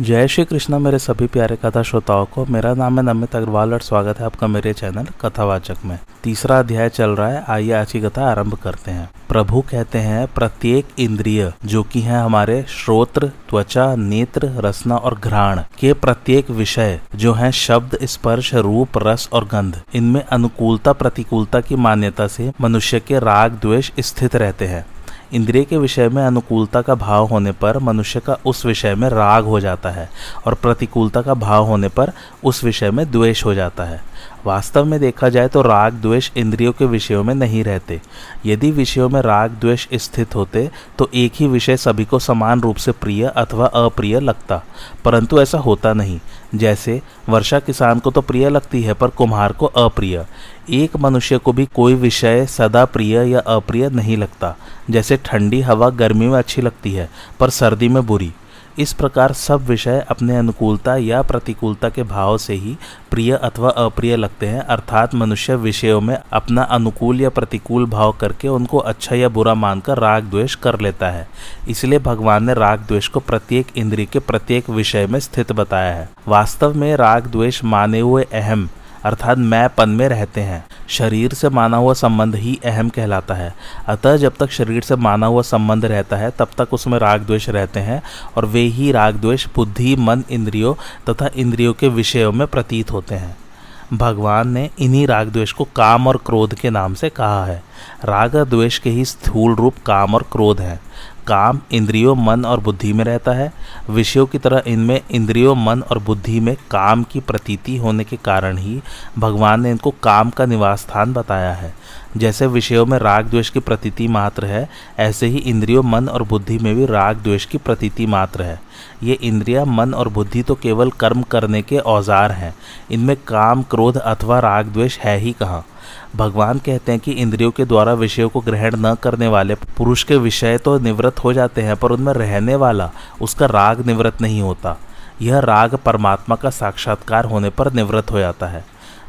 जय श्री कृष्णा, मेरे सभी प्यारे कथा श्रोताओं को। मेरा नाम है नमित अग्रवाल और स्वागत है आपका मेरे चैनल कथावाचक में। तीसरा अध्याय चल रहा है, आइए आज की कथा आरंभ करते हैं। प्रभु कहते हैं, प्रत्येक इंद्रिय जो कि है हमारे श्रोत्र, त्वचा, नेत्र, रसना और घ्राण के प्रत्येक विषय जो है शब्द, स्पर्श, रूप, रस और गंध, इनमें अनुकूलता, प्रतिकूलता की मान्यता से मनुष्य के राग, द्वेष स्थित रहते हैं। इंद्रिय के विषय में अनुकूलता का भाव होने पर मनुष्य का उस विषय में राग हो जाता है और प्रतिकूलता का भाव होने पर उस विषय में द्वेष हो जाता है। वास्तव में देखा जाए तो राग, द्वेष इंद्रियों के विषयों में नहीं रहते। यदि विषयों में राग, द्वेष स्थित होते तो एक ही विषय सभी को समान रूप से प्रिय अथवा अप्रिय लगता। परंतु ऐसा होता नहीं। जैसे, वर्षा किसान को तो प्रिय लगती है, पर कुम्हार को अप्रिय। एक मनुष्य को भी कोई विषय सदा प्रिय या अप्रिय नहीं लगता। जैसे ठंडी हवा गर्मी में अच्छी लगती है, पर सर्दी में बुरी। इस प्रकार सब विषय अपने अनुकूलता या प्रतिकूलता के भाव से ही प्रिय अथवा अप्रिय लगते हैं, अर्थात मनुष्य विषयों में अपना अनुकूल या प्रतिकूल भाव करके उनको अच्छा या बुरा मानकर राग द्वेष कर लेता है। इसलिए भगवान ने राग द्वेष को प्रत्येक इंद्रिय के प्रत्येक विषय में स्थित बताया है। वास्तव में राग द्वेष माने हुए अहम अर्थात मैं पन में रहते हैं। शरीर से माना हुआ संबंध ही अहम कहलाता है। अतः जब तक शरीर से माना हुआ संबंध रहता है, तब तक उसमें राग द्वेष रहते हैं और वे ही राग द्वेष, बुद्धि, मन, इंद्रियों तथा इंद्रियों के विषयों में प्रतीत होते हैं। भगवान ने इन्हीं राग द्वेष को काम और क्रोध के नाम से कहा है। राग द्वेष के ही स्थूल रूप काम और क्रोध है। काम इंद्रियों, मन और बुद्धि में रहता है। विषयों की तरह इनमें इंद्रियों, मन और बुद्धि में काम की प्रतीति होने के कारण ही भगवान ने इनको काम का निवास स्थान बताया है। जैसे विषयों में राग द्वेष की प्रतीति मात्र है, ऐसे ही इंद्रियों, मन और बुद्धि में भी राग द्वेष की प्रतीति मात्र है। ये इंद्रिया, मन और बुद्धि तो केवल कर्म करने के औज़ार हैं। इनमें काम, क्रोध अथवा राग द्वेष है ही कहाँ। भगवान कहते हैं कि इंद्रियों के द्वारा विषयों को ग्रहण न करने वाले पुरुष के विषय तो निवृत्त हो जाते हैं, पर उनमें रहने वाला, उसका राग निवृत्त नहीं होता। यह राग परमात्मा का साक्षात्कार होने पर निवृत्त हो जाता है।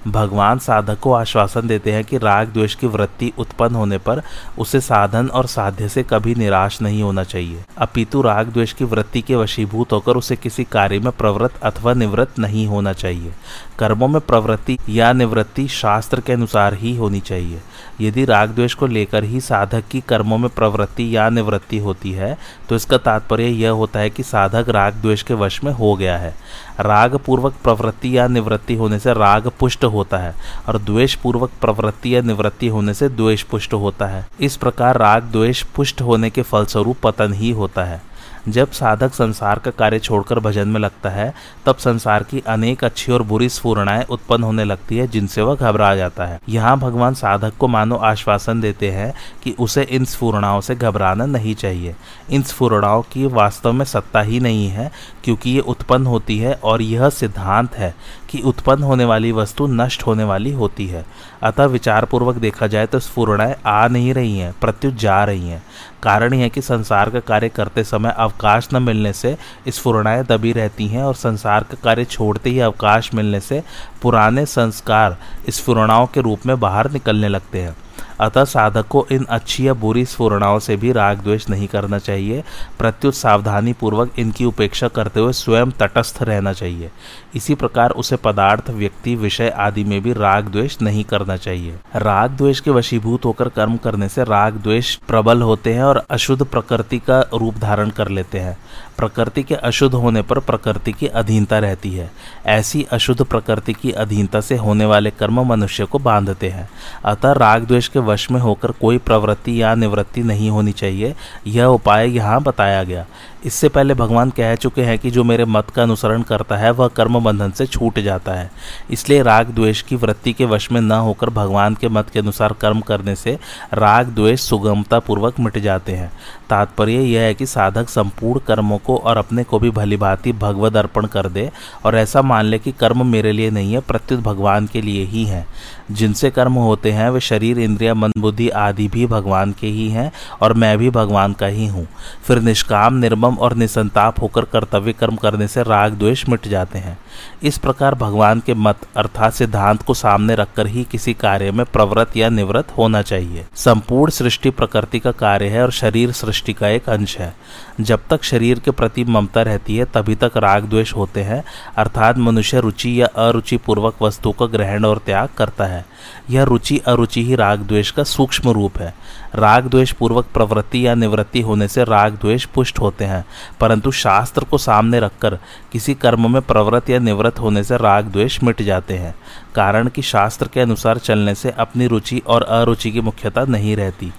भगवान साधक को आश्वासन देते हैं कि राग द्वेष की वृत्ति उत्पन्न होने पर उसे साधन और साध्य से कभी निराश नहीं होना चाहिए। अपितु राग द्वेष की वृत्ति के वशीभूत होकर उसे किसी कार्य में प्रवृत्त अथवा निवृत्त नहीं होना चाहिए। कर्मों में प्रवृत्ति या निवृत्ति शास्त्र के अनुसार ही होनी चाहिए। यदि राग द्वेष को लेकर ही साधक की कर्मों में प्रवृत्ति या निवृत्ति होती है तो इसका तात्पर्य यह होता है कि साधक राग द्वेष के वश में हो गया है। राग पूर्वक प्रवृत्ति या निवृत्ति होने से राग पुष्ट होता है, और द्वेष पूर्वक प्रवृत्ति या निवृत्ति होने से द्वेष पुष्ट होता है। इस प्रकार राग द्वेष पुष्ट होने के फलस्वरूप पतन ही होता है। जब साधक संसार का कार्य छोड़कर भजन में लगता है, तब संसार की अनेक अच्छी और बुरी स्फूर्णाएँ उत्पन्न होने लगती है, जिनसे वह घबरा जाता है। यहाँ भगवान साधक को मानो आश्वासन देते हैं कि उसे इन स्फूर्णाओं से घबराना नहीं चाहिए। इन स्फूर्णाओं की वास्तव में सत्ता ही नहीं है, क्योंकि ये उत्पन्न होती है और यह सिद्धांत है कि उत्पन्न होने वाली वस्तु नष्ट होने वाली होती है। अतः विचारपूर्वक देखा जाए तो स्फूर्णाएँ आ नहीं रही हैं, प्रत्युत जा रही हैं। कारण यह कि संसार का कार्य करते समय अवकाश न मिलने से स्फुरणाएँ दबी रहती हैं और संसार का कार्य छोड़ते ही अवकाश मिलने से पुराने संस्कार स्फुरणाओं के रूप में बाहर निकलने लगते हैं। अतः साधक को इन अच्छी या बुरी स्फुरणाओं से भी राग द्वेष नहीं करना चाहिए। प्रत्युत सावधानी पूर्वक इनकी उपेक्षा करते हुए स्वयं तटस्थ रहना चाहिए। इसी प्रकार उसे पदार्थ, व्यक्ति, विषय आदि में भी राग द्वेष नहीं करना चाहिए। राग द्वेष के वशीभूत होकर कर्म करने से राग द्वेष प्रबल होते हैं और अशुद्ध प्रकृति का रूप धारण कर लेते हैं। प्रकृति के अशुद्ध होने पर प्रकृति की अधीनता रहती है। ऐसी अशुद्ध प्रकृति की अधीनता से होने वाले कर्म मनुष्य को बांधते हैं। अतः राग द्वेष के वश में होकर कोई प्रवृत्ति या निवृत्ति नहीं होनी चाहिए। यह उपाय यहाँ बताया गया। इससे पहले भगवान कह चुके हैं कि जो मेरे मत का अनुसरण करता है, वह कर्म बंधन से छूट जाता है। इसलिए राग द्वेष की वृत्ति के वश में न होकर भगवान के मत के अनुसार कर्म करने से राग द्वेष सुगमता पूर्वक मिट जाते हैं। तात्पर्य यह है कि साधक संपूर्ण कर्मों को और अपने को भी भली भांति भगवद अर्पण कर दे और ऐसा मान ले कि कर्म मेरे लिए नहीं है, प्रत्युत भगवान के लिए ही है। जिनसे कर्म होते हैं, वे शरीर, इंद्रिया, मन, बुद्धि आदि भी भगवान के ही हैं और मैं भी भगवान का ही हूँ। फिर निष्काम, निर्मम और निसंताप होकर कर्तव्य कर्म करने से राग द्वेष मिट जाते हैं। इस प्रकार भगवान के मत अर्थात सिद्धांत को सामने रखकर ही किसी कार्य में प्रवृत्त या निवृत्त होना चाहिए। संपूर्ण सृष्टि प्रकृति का कार्य है और शरीर सृष्टि का एक अंश है। जब तक शरीर के प्रति ममता रहती है, तभी तक राग द्वेष होते हैं, अर्थात मनुष्य रुचि या अरुचि पूर्वक वस्तु का ग्रहण और त्याग करता है। यह रुचि अरुचि ही राग द्वेष का सूक्ष्म रूप है। राग द्वेष पूर्वक प्रवृत्ति या निवृत्ति होने से राग द्वेष पुष्ट होते हैं। परंतु शास्त्र को सामने रखकर किसी कर्म में प्रवृत्त या निवृत्त होने से राग द्वेष मिट जाते हैं। कारण कि शास्त्र के अनुसार चलने से अपनी रुचि और अरुचि की मुख्यता नहीं रहती।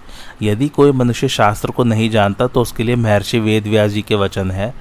यदि कोई मनुष्य शास्त्र को नहीं जानता तो उसके लिए महर्षि वेद जी के वचन है,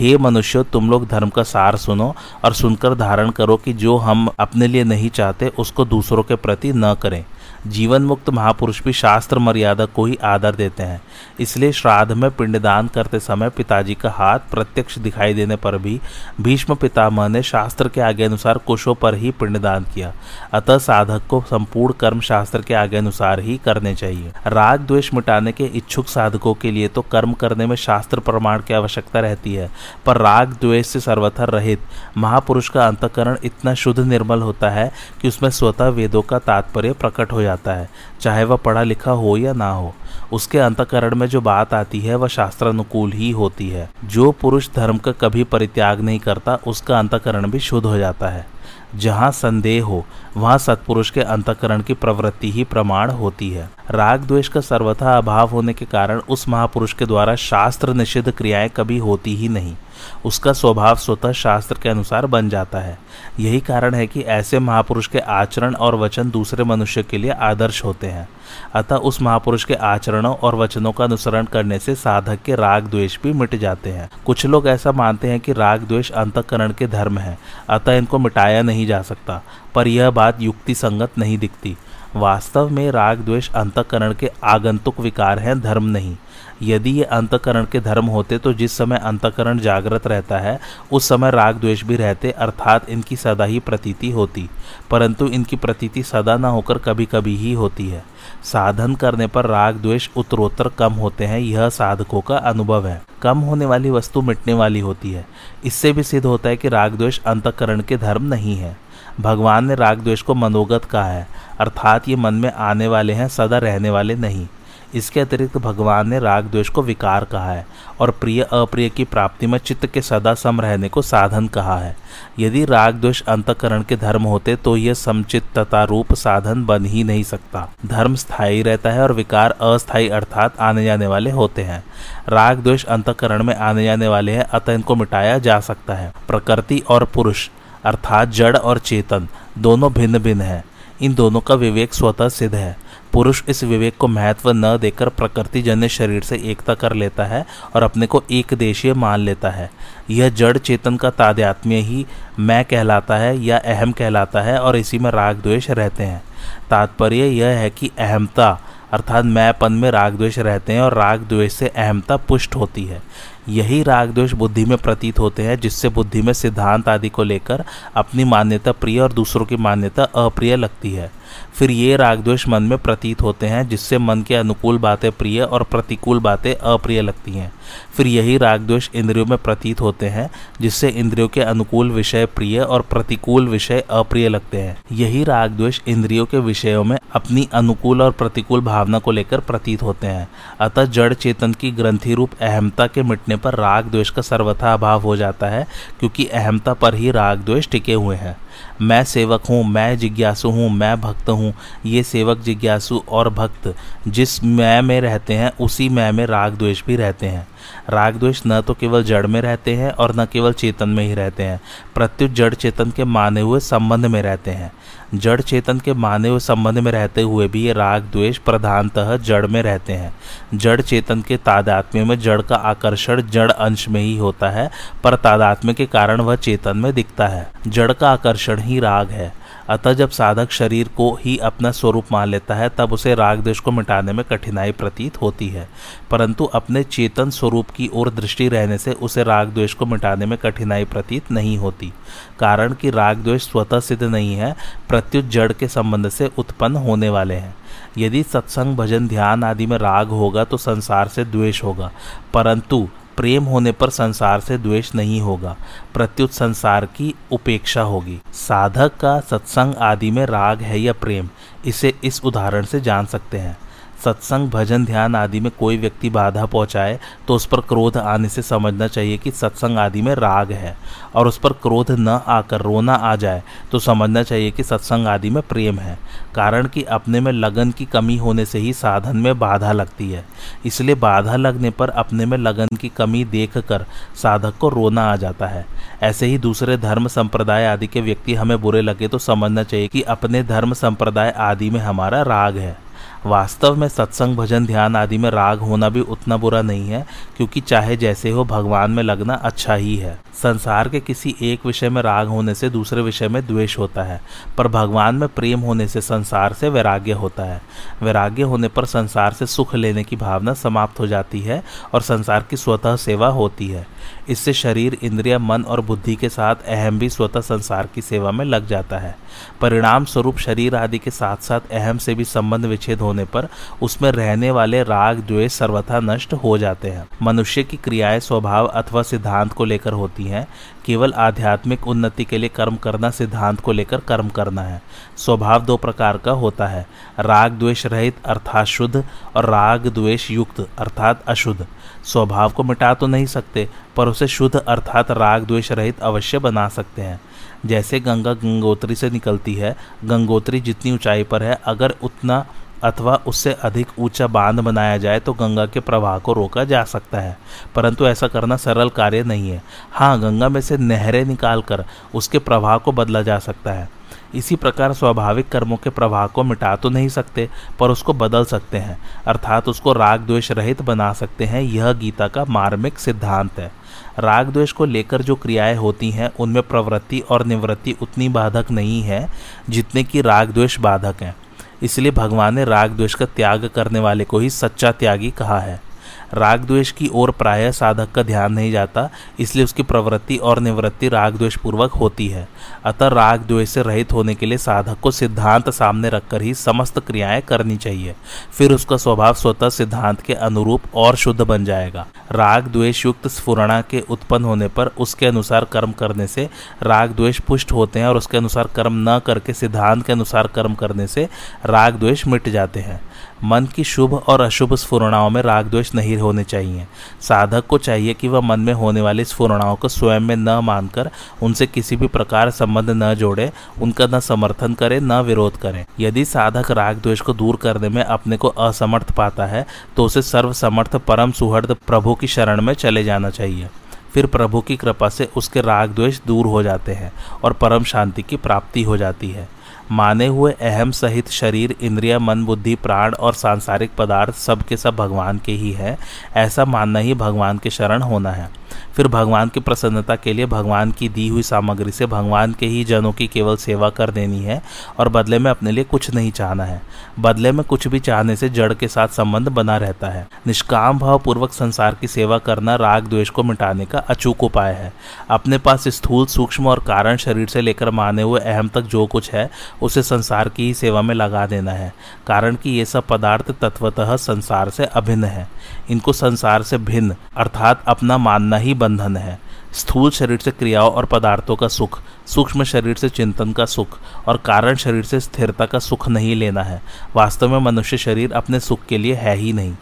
हे मनुष्य, तुम लोग धर्म का सार सुनो और सुनकर धारण करो कि जो हम अपने लिए नहीं चाहते, उसको दूसरों के प्रति न करें। जीवन मुक्त महापुरुष भी शास्त्र मर्यादा को ही आदर देते हैं। इसलिए श्राद्ध में पिंडदान करते समय पिताजी का हाथ प्रत्यक्ष दिखाई देने पर भी भीष्म पितामह ने शास्त्र के आगे अनुसार कुशों पर ही पिंडदान किया। अतः साधक को संपूर्ण कर्म शास्त्र के आगे अनुसार ही करने चाहिए। राग द्वेष मिटाने के इच्छुक साधकों के लिए तो कर्म करने में शास्त्र प्रमाण की आवश्यकता रहती है, पर राग द्वेष से सर्वथा रहित महापुरुष का अंतकरण इतना शुद्ध निर्मल होता है कि उसमें स्वतः वेदों का तात्पर्य प्रकट हो जाता है, चाहे वह पढ़ा लिखा हो या ना हो। उसके अंतकरण में जो बात आती है, वह शास्त्रानुकूल ही होती है। जो पुरुष धर्म का कभी परित्याग नहीं करता, उसका अंतकरण भी शुद्ध हो जाता है। जहाँ संदेह हो, वहाँ सत्पुरुष के अंतकरण की प्रवृत्ति ही प्रमाण होती है। राग द्वेष का सर्वथा अभाव होने के कारण उस महापुरुष के द्वारा शास्त्र निषिद्ध क्रियाएँ कभी होती ही नहीं। उसका स्वभाव स्वतः शास्त्र के अनुसार बन जाता है। यही कारण है कि ऐसे महापुरुष के आचरण और वचन दूसरे मनुष्य के लिए आदर्श होते हैं। अतः उस महापुरुष के आचरणों और वचनों का अनुसरण करने से साधक के राग द्वेष भी मिट जाते हैं। कुछ लोग ऐसा मानते हैं कि राग द्वेष अंतकरण के धर्म है, अतः इनको मिटाया नहीं जा सकता, पर यह बात युक्ति संगत नहीं दिखती। वास्तव में राग द्वेष अंतकरण के आगंतुक विकार हैं, धर्म नहीं। यदि ये अंतकरण के धर्म होते तो जिस समय अंतकरण जागृत रहता है, उस समय राग द्वेष भी रहते, अर्थात इनकी सदा ही प्रतीति होती। परंतु इनकी प्रतीति सदा न होकर कभी कभी ही होती है। साधन करने पर राग द्वेष उत्तरोत्तर कम होते हैं, यह साधकों का अनुभव है। कम होने वाली वस्तु मिटने वाली होती है। इससे भी सिद्ध होता है कि राग द्वेष अंतकरण के धर्म नहीं है। भगवान ने राग द्वेष को मनोगत कहा है, अर्थात ये मन में आने वाले हैं, सदा रहने वाले नहीं। इसके अतिरिक्त भगवान ने राग द्वेष को विकार कहा है और प्रिय अप्रिय की प्राप्ति में चित्त के सदा सम रहने को साधन कहा है। यदि राग द्वेष अंतकरण के धर्म होते तो यह समचित्तता रूप साधन बन ही नहीं सकता। धर्म स्थायी रहता है और विकार अस्थायी अर्थात आने जाने वाले होते हैं। राग द्वेष अंतकरण में आने जाने वाले हैं, अतः इनको मिटाया जा सकता है। प्रकृति और पुरुष अर्थात जड़ और चेतन दोनों भिन्न भिन्न हैं। इन दोनों का विवेक स्वतः सिद्ध है। पुरुष इस विवेक को महत्व न देकर प्रकृति जन्य शरीर से एकता कर लेता है और अपने को एक देशीय मान लेता है। यह जड़ चेतन का तादात्म्य ही मैं कहलाता है या अहम कहलाता है और इसी में राग द्वेष रहते हैं। तात्पर्य यह है कि अहमता अर्थात मैंपन में राग द्वेष रहते हैं और राग द्वेष से अहमता पुष्ट होती है। यही राग द्वेष बुद्धि में प्रतीत होते हैं, जिससे बुद्धि में सिद्धांत आदि को लेकर अपनी मान्यता प्रिय और दूसरों की मान्यता अप्रिय लगती है। फिर ये राग द्वेष मन में प्रतीत होते हैं, जिससे मन के अनुकूल बातें प्रिय और प्रतिकूल बातें अप्रिय लगती हैं। फिर यही राग द्वेष इंद्रियों में प्रतीत होते हैं, जिससे इंद्रियों के अनुकूल विषय प्रिय और प्रतिकूल विषय अप्रिय लगते हैं। यही राग द्वेष इंद्रियों के विषयों में अपनी अनुकूल और प्रतिकूल भावना को लेकर प्रतीत होते हैं। अतः जड़ चेतन की ग्रंथि रूप अहमता के मिटने पर राग द्वेष का सर्वथा अभाव हो जाता है, क्योंकि अहमता पर ही राग द्वेष टिके हुए हैं। मैं सेवक हूँ, मैं जिज्ञासु हूँ, मैं भक्त हूँ, ये सेवक, जिज्ञासु और भक्त, जिस मैं में रहते हैं, उसी मैं में राग द्वेष भी रहते हैं। राग द्वेष न तो केवल जड़ में रहते हैं और न केवल चेतन में ही रहते हैं। प्रत्युत जड़ चेतन के माने हुए संबंध में रहते हैं। जड़ चेतन के माने हुए संबंध में रहते हुए भी ये राग द्वेष प्रधानतः जड़ में रहते हैं। जड़ चेतन के तादात्म्य में जड़ का आकर्षण जड़ अंश में ही होता है, पर तादात्म्य के कारण वह चेतन में दिखता है। जड़ का आकर्षण ही राग है। अतः जब साधक शरीर को ही अपना स्वरूप मान लेता है, तब उसे राग देश को मिटाने में कठिनाई प्रतीत होती है। परंतु अपने चेतन स्वरूप की ओर दृष्टि रहने से उसे राग द्वेष को मिटाने में कठिनाई प्रतीत नहीं होती। कारण कि राग द्वेष स्वतः सिद्ध नहीं है, प्रत्युत जड़ के संबंध से उत्पन्न होने वाले हैं। यदि सत्संग, भजन, ध्यान आदि में राग होगा तो संसार से द्वेष होगा। परंतु प्रेम होने पर संसार से द्वेष नहीं होगा, प्रत्युत संसार की उपेक्षा होगी। साधक का सत्संग आदि में राग है या प्रेम, इसे इस उदाहरण से जान सकते हैं। सत्संग, भजन, ध्यान आदि में कोई व्यक्ति बाधा पहुँचाए तो उस पर क्रोध आने से समझना चाहिए कि सत्संग आदि में राग है। और उस पर क्रोध न आकर रोना आ जाए तो समझना चाहिए कि सत्संग आदि में प्रेम है। कारण कि अपने में लगन की कमी होने से ही साधन में बाधा लगती है। इसलिए बाधा लगने पर अपने में लगन की कमी देखकर साधक को रोना आ जाता है। ऐसे ही दूसरे धर्म संप्रदाय आदि के व्यक्ति हमें बुरे लगे तो समझना चाहिए कि अपने धर्म संप्रदाय आदि में हमारा राग है। वास्तव में सत्संग, भजन, ध्यान आदि में राग होना भी उतना बुरा नहीं है, क्योंकि चाहे जैसे हो, भगवान में लगना अच्छा ही है। संसार के किसी एक विषय में राग होने से दूसरे विषय में द्वेष होता है, पर भगवान में प्रेम होने से संसार से वैराग्य होता है। वैराग्य होने पर संसार से सुख लेने की भावना समाप्त हो जाती है और संसार की स्वतः सेवा होती है। इससे शरीर, इंद्रिया, मन और बुद्धि के साथ अहम भी स्वतः संसार की सेवा में लग जाता है। परिणाम स्वरूप शरीर आदि के साथ साथ अहम से भी संबंध विच्छेद होने पर उसमें रहने वाले राग, द्वेष सर्वथा नष्ट हो जाते हैं। मनुष्य की क्रियाएँ, स्वभाव अथवा सिद्धांत को लेकर होती हैं। केवल आध्यात्मिक उन्नति के लिए कर्म करना, सिद्धांत को लेकर कर्म करना है। स्वभाव दो प्रकार का होता है। राग द्वेष रहित अर्थात शुद्ध और राग द्वेष युक्त अर्थात अशुद्ध। स्वभाव को मिटा तो नहीं सकते, पर उसे शुद्ध अर्थात राग द्वेष रहित अवश्य बना सकते हैं। जैसे गंगा गंगोत्री से निकलती है, गंगोत्री जितनी ऊंचाई पर है, अगर उतना अथवा उससे अधिक ऊँचा बाँध बनाया जाए तो गंगा के प्रवाह को रोका जा सकता है। परंतु ऐसा करना सरल कार्य नहीं है। हाँ गंगा में से नहरें निकालकर उसके प्रवाह को बदला जा सकता है। इसी प्रकार स्वाभाविक कर्मों के प्रवाह को मिटा तो नहीं सकते, पर उसको बदल सकते हैं। अर्थात उसको राग द्वेष रहित बना सकते हैं, यह गीता का मार्मिक सिद्धांत है। राग द्वेष को लेकर जो क्रियाएँ होती हैं, उनमें प्रवृत्ति और निवृत्ति उतनी बाधक नहीं है, जितने की राग द्वेष बाधक हैं। इसलिए भगवान ने राग द्वेष का त्याग करने वाले को ही सच्चा त्यागी कहा है। राग द्वेष की ओर प्रायः साधक का ध्यान नहीं जाता, इसलिए उसकी प्रवृत्ति और निवृत्ति राग द्वेष पूर्वक होती है। अतः राग द्वेष से रहित होने के लिए साधक को सिद्धांत सामने रखकर ही समस्त क्रियाएँ करनी चाहिए। फिर उसका स्वभाव स्वतः सिद्धांत के अनुरूप और शुद्ध बन जाएगा। राग द्वेष युक्त स्फुरणा के उत्पन्न होने पर उसके अनुसार कर्म करने से राग द्वेष पुष्ट होते हैं और उसके अनुसार कर्म न करके सिद्धांत के अनुसार कर्म करने से राग द्वेष मिट जाते हैं। मन की शुभ और अशुभ स्फुरणाओं में राग द्वेष नहीं होने चाहिए। साधक को चाहिए कि वह मन में होने वाली स्फुरणाओं को स्वयं में न मानकर उनसे किसी भी प्रकार संबंध न जोड़े, उनका न समर्थन करे, न विरोध करे। यदि साधक राग द्वेष को दूर करने में अपने को असमर्थ पाता है तो उसे सर्वसमर्थ परम सुहृद प्रभु की शरण में चले जाना चाहिए। फिर प्रभु की कृपा से उसके राग द्वेष दूर हो जाते हैं और परम शांति की प्राप्ति हो जाती है। माने हुए अहम सहित शरीर, इंद्रिया, मन, बुद्धि, प्राण और सांसारिक पदार्थ सब के सब भगवान के ही है। ऐसा मानना ही भगवान के शरण होना है। फिर भगवान की प्रसन्नता के लिए भगवान की दी हुई सामग्री से भगवान के ही जनों की केवल सेवा कर देनी है और बदले में अपने लिए कुछ नहीं चाहना है। बदले में कुछ भी चाहने से जड़ के साथ संबंध बना रहता है। निष्काम भाव पूर्वक संसार की सेवा करना राग द्वेष को मिटाने का अचूक उपाय है। अपने पास स्थूल सूक्ष्म और कारण शरीर से लेकर माने हुए अहम तक जो कुछ है, उसे संसार की ही सेवा में लगा देना है। कारण कि ये सब पदार्थ तत्वतः संसार से अभिन्न है। इनको संसार से भिन्न, अर्थात अपना मानना ही बंधन है। स्थूल शरीर से क्रियाओं और पदार्थों का सुख, सूक्ष्म शरीर से चिंतन का सुख और कारण शरीर से स्थिरता का सुख नहीं लेना है। वास्तव में मनुष्य शरीर अपने सुख के लिए है ही नहीं।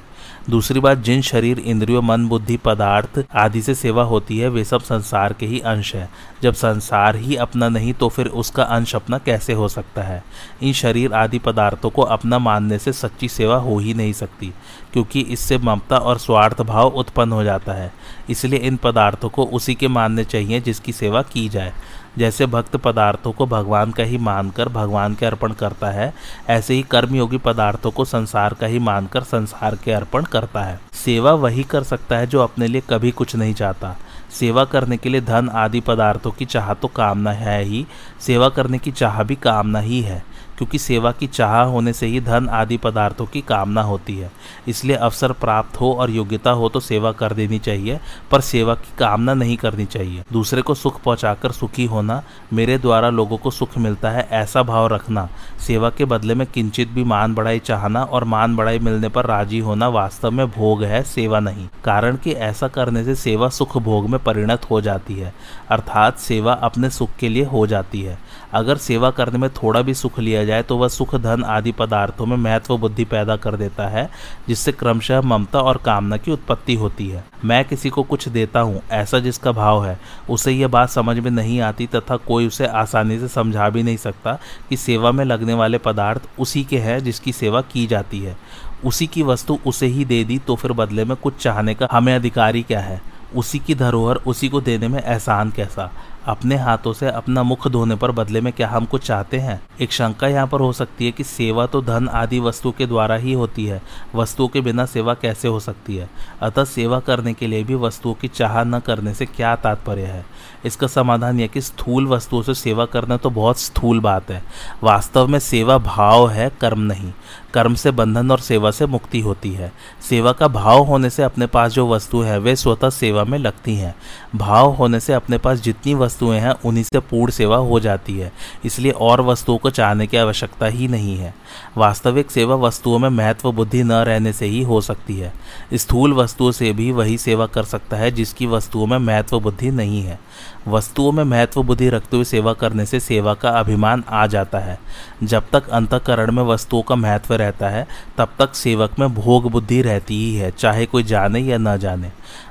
दूसरी बात, जिन शरीर, इंद्रियों, मन, बुद्धि, पदार्थ आदि से सेवा होती है, वे सब संसार के ही अंश है। जब संसार ही अपना नहीं तो फिर उसका अंश अपना कैसे हो सकता है? इन शरीर आदि पदार्थों को अपना मानने से सच्ची सेवा हो ही नहीं सकती। क्योंकि इससे ममता और स्वार्थ भाव उत्पन्न हो जाता है। इसलिए इन पदार्थों को उसी के मानने चाहिए जिसकी सेवा की जाए। जैसे भक्त पदार्थों को भगवान का ही मानकर भगवान के अर्पण करता है, ऐसे ही कर्मयोगी पदार्थों को संसार का ही मानकर संसार के अर्पण करता है। सेवा वही कर सकता है जो अपने लिए कभी कुछ नहीं चाहता। सेवा करने के लिए धन आदि पदार्थों की चाह तो कामना है ही। सेवा करने की चाह भी कामना ही है। क्योंकि सेवा की चाह होने से ही धन आदि पदार्थों की कामना होती है। इसलिए अवसर प्राप्त हो और योग्यता हो तो सेवा कर देनी चाहिए, पर सेवा की कामना नहीं करनी चाहिए। दूसरे को सुख पहुंचाकर सुखी होना, मेरे द्वारा लोगों को सुख मिलता है, ऐसा भाव रखना, सेवा के बदले में किंचित भी मान बढ़ाई चाहना और मान बढ़ाई मिलने पर राज़ी होना वास्तव में भोग है, सेवा नहीं। कारण कि ऐसा करने से सेवा सुख भोग में परिणत हो जाती है, अर्थात सेवा अपने सुख के लिए हो जाती है। अगर सेवा करने में थोड़ा भी सुख लिया जाए तो वह सुख धन आदि पदार्थों में महत्व बुद्धि पैदा कर देता है, जिससे क्रमशः ममता और कामना की उत्पत्ति होती है। मैं किसी को कुछ देता हूँ, ऐसा जिसका भाव है, उसे यह बात समझ में नहीं आती तथा कोई उसे आसानी से समझा भी नहीं सकता कि सेवा में लगने वाले पदार्थ उसी के हैं जिसकी सेवा की जाती है। उसी की वस्तु उसे ही दे दी तो फिर बदले में कुछ चाहने का हमें अधिकारी क्या है? उसी की धरोहर उसी को देने में एहसान कैसा? अपने हाथों से अपना मुख धोने पर बदले में क्या हम कुछ चाहते हैं? एक शंका यहाँ पर हो सकती है कि सेवा तो धन आदि वस्तु के द्वारा ही होती है। वस्तुओं के बिना सेवा कैसे हो सकती है? अतः सेवा करने के लिए भी वस्तुओं की चाह न करने से क्या तात्पर्य है? इसका समाधान यह कि स्थूल वस्तुओं से सेवा करना तो बहुत स्थूल बात है। वास्तव में सेवा भाव है, कर्म नहीं। कर्म से बंधन और सेवा से मुक्ति होती है। सेवा का भाव होने से अपने पास जो वस्तु है, वे स्वतः सेवा में लगती हैं। भाव होने से अपने पास जितनी वस्तुएँ हैं, उन्हीं से पूर्ण सेवा हो जाती है। इसलिए और वस्तुओं को चाहने की आवश्यकता ही नहीं है। वास्तविक सेवा वस्तुओं में महत्व बुद्धि न रहने से ही हो सकती है। स्थूल वस्तुओं से भी वही सेवा कर सकता है, जिसकी वस्तुओं में महत्व बुद्धि नहीं है। वस्तुओं में महत्व बुद्धि रखते हुए सेवा करने से सेवा का अभिमान आ जाता है। जब तक अंतकरण में वस्तुओं का महत्व रहता है, तब तक सेवक में भोग बुद्धि रहती ही है, चाहे कोई जाने या न जाने।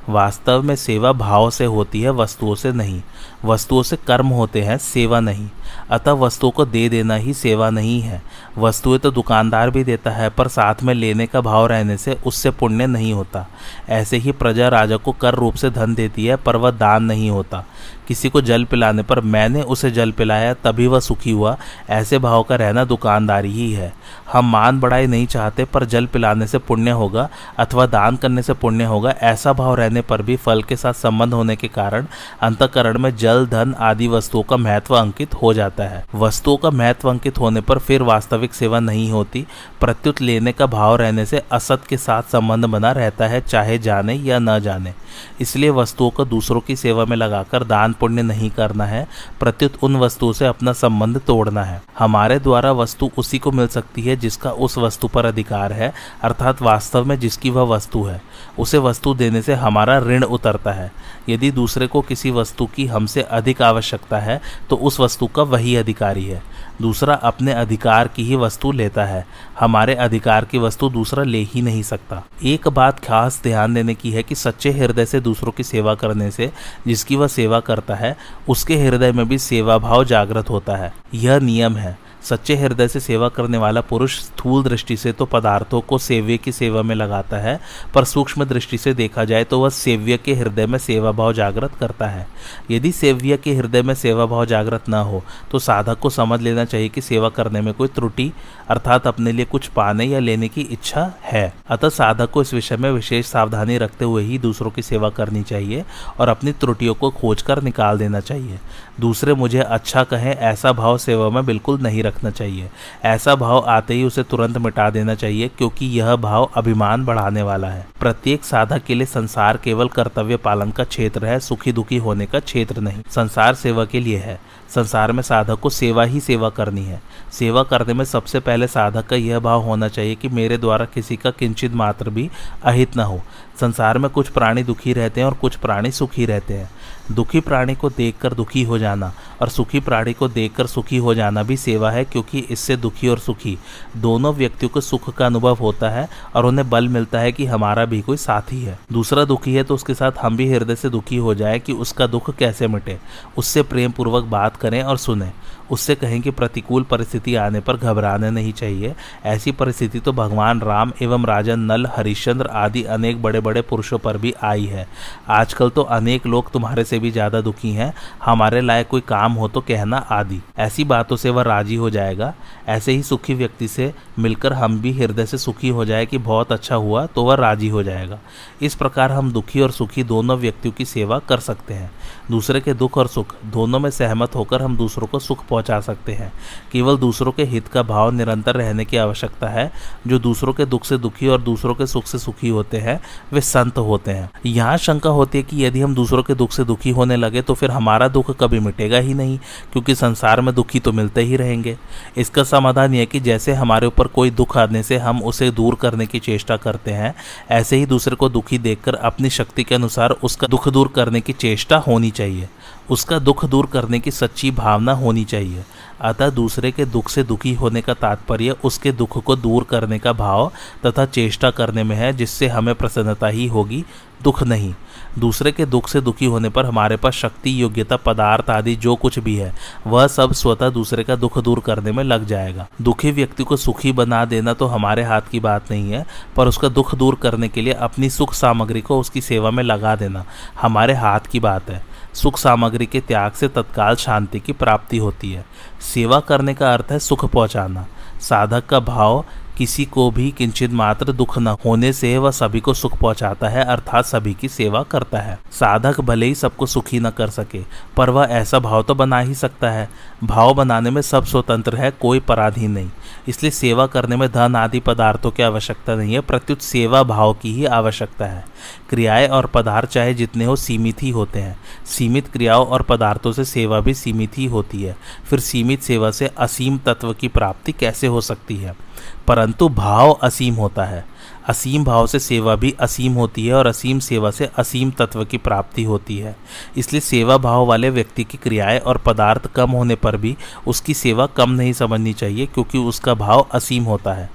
वास्तव में सेवा भाव से होती है, वस्तुओं से नहीं। वस्तुओं से कर्म होते हैं, सेवा नहीं। अतः वस्तुओं को दे देना ही सेवा नहीं है। वस्तुएँ तो दुकानदार भी देता है, पर साथ में लेने का भाव रहने से उससे पुण्य नहीं होता। ऐसे ही प्रजा राजा को कर रूप से धन देती है, पर वह दान नहीं होता। किसी को जल पिलाने पर मैंने उसे जल पिलाया, तभी वह सुखी हुआ। ऐसे भाव का रहना दुकानदारी ही है। हम मान बढ़ाई नहीं चाहते, पर जल पिलाने से पुण्य होगा, अथवा दान करने से पुण्य होगा, ऐसा भाव रहने पर भी फल के साथ संबंध होने के कारण अंतकरण में जल, धन आदि वस्तुओं का महत्व अंकित हो जाता है। वस्तुओं का महत्व अंकित होने पर फिर वास्तविक सेवा नहीं होती। प्रत्युत लेने का भाव रहने से असत के साथ संबंध बना रहता है, चाहे जाने या न जाने। इसलिए वस्तुओं को दूसरों की सेवा में लगाकर दान पुण्य नहीं करना है। प्रत्युत उन वस्तुओं से अपना संबंध तोड़ना है। हमारे द्वारा वस्तु उसी को मिल सकती है जिसका उस वस्तु पर अधिकार है, अर्थात वास्तव में जिसकी वह वस्तु है। उसे वस्तु देने से हमारा ऋण उतरता है। यदि दूसरे को किसी वस्तु की हमसे अधिक आवश्यकता है तो उस वस्तु का वही अधिकारी है। दूसरा अपने अधिकार की ही वस्तु लेता है। हमारे अधिकार की वस्तु दूसरा ले ही नहीं सकता। एक बात खास ध्यान देने की है कि सच्चे हृदय से दूसरों की सेवा करने से जिसकी वह सेवा करता है, उसके हृदय में भी सेवा भाव जागृत होता है। यह नियम है। सच्चे हृदय से सेवा करने वाला पुरुष स्थूल दृष्टि से तो पदार्थों को सेव्य की सेवा में लगाता है, पर सूक्ष्म दृष्टि से देखा जाए तो वह सेव्य के हृदय में सेवा भाव जागृत करता है। यदि सेव्य के हृदय में सेवा भाव जागृत न हो तो साधक को समझ लेना चाहिए कि सेवा करने में कोई त्रुटि, अर्थात अपने लिए कुछ पाने या लेने की इच्छा है। अतः साधक को इस विषय में विशेष सावधानी रखते हुए ही दूसरों की सेवा करनी चाहिए और अपनी त्रुटियों को खोजकर निकाल देना चाहिए। दूसरे, मुझे अच्छा कहें, ऐसा भाव सेवा में बिल्कुल नहीं रखना चाहिए। ऐसा भाव आते ही उसे तुरंत मिटा देना चाहिए, क्योंकि यह भाव अभिमान बढ़ाने वाला है। प्रत्येक साधक के लिए संसार केवल कर्तव्य पालन का क्षेत्र है सुखी दुखी होने का क्षेत्र नहीं। संसार सेवा के लिए है। संसार में साधक को सेवा ही सेवा करनी है। सेवा करने में सबसे पहले साधक का यह भाव होना चाहिए कि मेरे द्वारा किसी का किंचित मात्र भी अहित न हो। संसार में कुछ प्राणी दुखी रहते हैं और कुछ प्राणी सुखी रहते हैं। दुखी प्राणी को देखकर दुखी हो जाना और सुखी प्राणी को देखकर सुखी हो जाना भी सेवा है, क्योंकि इससे दुखी और सुखी दोनों व्यक्तियों को सुख का अनुभव होता है और उन्हें बल मिलता है कि हमारा भी कोई साथी है। दूसरा दुखी है तो उसके साथ हम भी हृदय से दुखी हो जाए कि उसका दुख कैसे मिटे। उससे प्रेम पूर्वक बात करें और सुने। उससे कहें कि प्रतिकूल परिस्थिति आने पर घबराने नहीं चाहिए। ऐसी परिस्थिति तो भगवान राम एवं राजा नल, हरिश्चंद्र आदि अनेक बड़े बड़े पुरुषों पर भी आई है। आजकल तो अनेक लोग तुम्हारे से भी ज़्यादा दुखी हैं। हमारे लायक कोई काम हो तो कहना आदि। ऐसी बातों से वह राज़ी हो जाएगा। ऐसे ही सुखी व्यक्ति से मिलकर हम भी हृदय से सुखी हो जाए कि बहुत अच्छा हुआ तो वह राज़ी हो जाएगा। इस प्रकार हम दुखी और सुखी दोनों व्यक्तियों की सेवा कर सकते हैं। दूसरे के दुख और सुख, दोनों में सहमत होकर हम दूसरों को सुख पहुँचा सकते हैं। केवल दूसरों के हित का भाव निरंतर रहने की आवश्यकता है। जो दूसरों के दुख से दुखी और दूसरों के सुख से सुखी होते हैं, वे संत होते हैं। यहाँ शंका होती है कि यदि हम दूसरों के दुख से दुखी होने लगे तो फिर हमारा दुख कभी मिटेगा ही नहीं, क्योंकि संसार में दुखी तो मिलते ही रहेंगे। इसका समाधान यह कि जैसे हमारे ऊपर कोई दुख आने से हम उसे दूर करने की चेष्टा करते हैं, ऐसे ही दूसरे को दुखी देखकर अपनी शक्ति के अनुसार उसका दुख दूर करने की चेष्टा होनी चाहिए। उसका दुख दूर करने की सच्ची भावना होनी चाहिए। अतः दूसरे के दुख से दुखी होने का तात्पर्य उसके दुख को दूर करने का भाव तथा चेष्टा करने में है, जिससे हमें प्रसन्नता ही होगी, दुख नहीं। दूसरे के दुख से दुखी होने पर हमारे पास शक्ति, योग्यता, पदार्थ आदि जो कुछ भी है, वह सब स्वतः दूसरे का दुख दूर करने में लग जाएगा। दुखी व्यक्ति को सुखी बना देना तो हमारे हाथ की बात नहीं है, पर उसका दुख दूर करने के लिए अपनी सुख सामग्री को उसकी सेवा में लगा देना हमारे हाथ की बात है। सुख सामग्री के त्याग से तत्काल शांति की प्राप्ति होती है। सेवा करने का अर्थ है सुख पहुंचाना। साधक का भाव किसी को भी किंचित मात्र दुख न होने से वह सभी को सुख पहुंचाता है, अर्थात सभी की सेवा करता है। साधक भले ही सबको सुखी न कर सके, पर वह ऐसा भाव तो बना ही सकता है। भाव बनाने में सब स्वतंत्र है, कोई पराधीन नहीं। इसलिए सेवा करने में धन आदि पदार्थों की आवश्यकता नहीं है, प्रत्युत सेवा भाव की ही आवश्यकता है। क्रियाएँ और पदार्थ चाहे जितने हो, सीमित ही होते हैं। सीमित क्रियाओं और पदार्थों से सेवा भी सीमित ही होती है। फिर सीमित सेवा से असीम तत्व की प्राप्ति कैसे हो सकती है? परंतु भाव असीम होता है। असीम भाव से सेवा भी असीम होती है और असीम सेवा से असीम तत्व की प्राप्ति होती है। इसलिए सेवा भाव वाले व्यक्ति की क्रियाएँ और पदार्थ कम होने पर भी उसकी सेवा कम नहीं समझनी चाहिए, क्योंकि उसका भाव असीम होता है।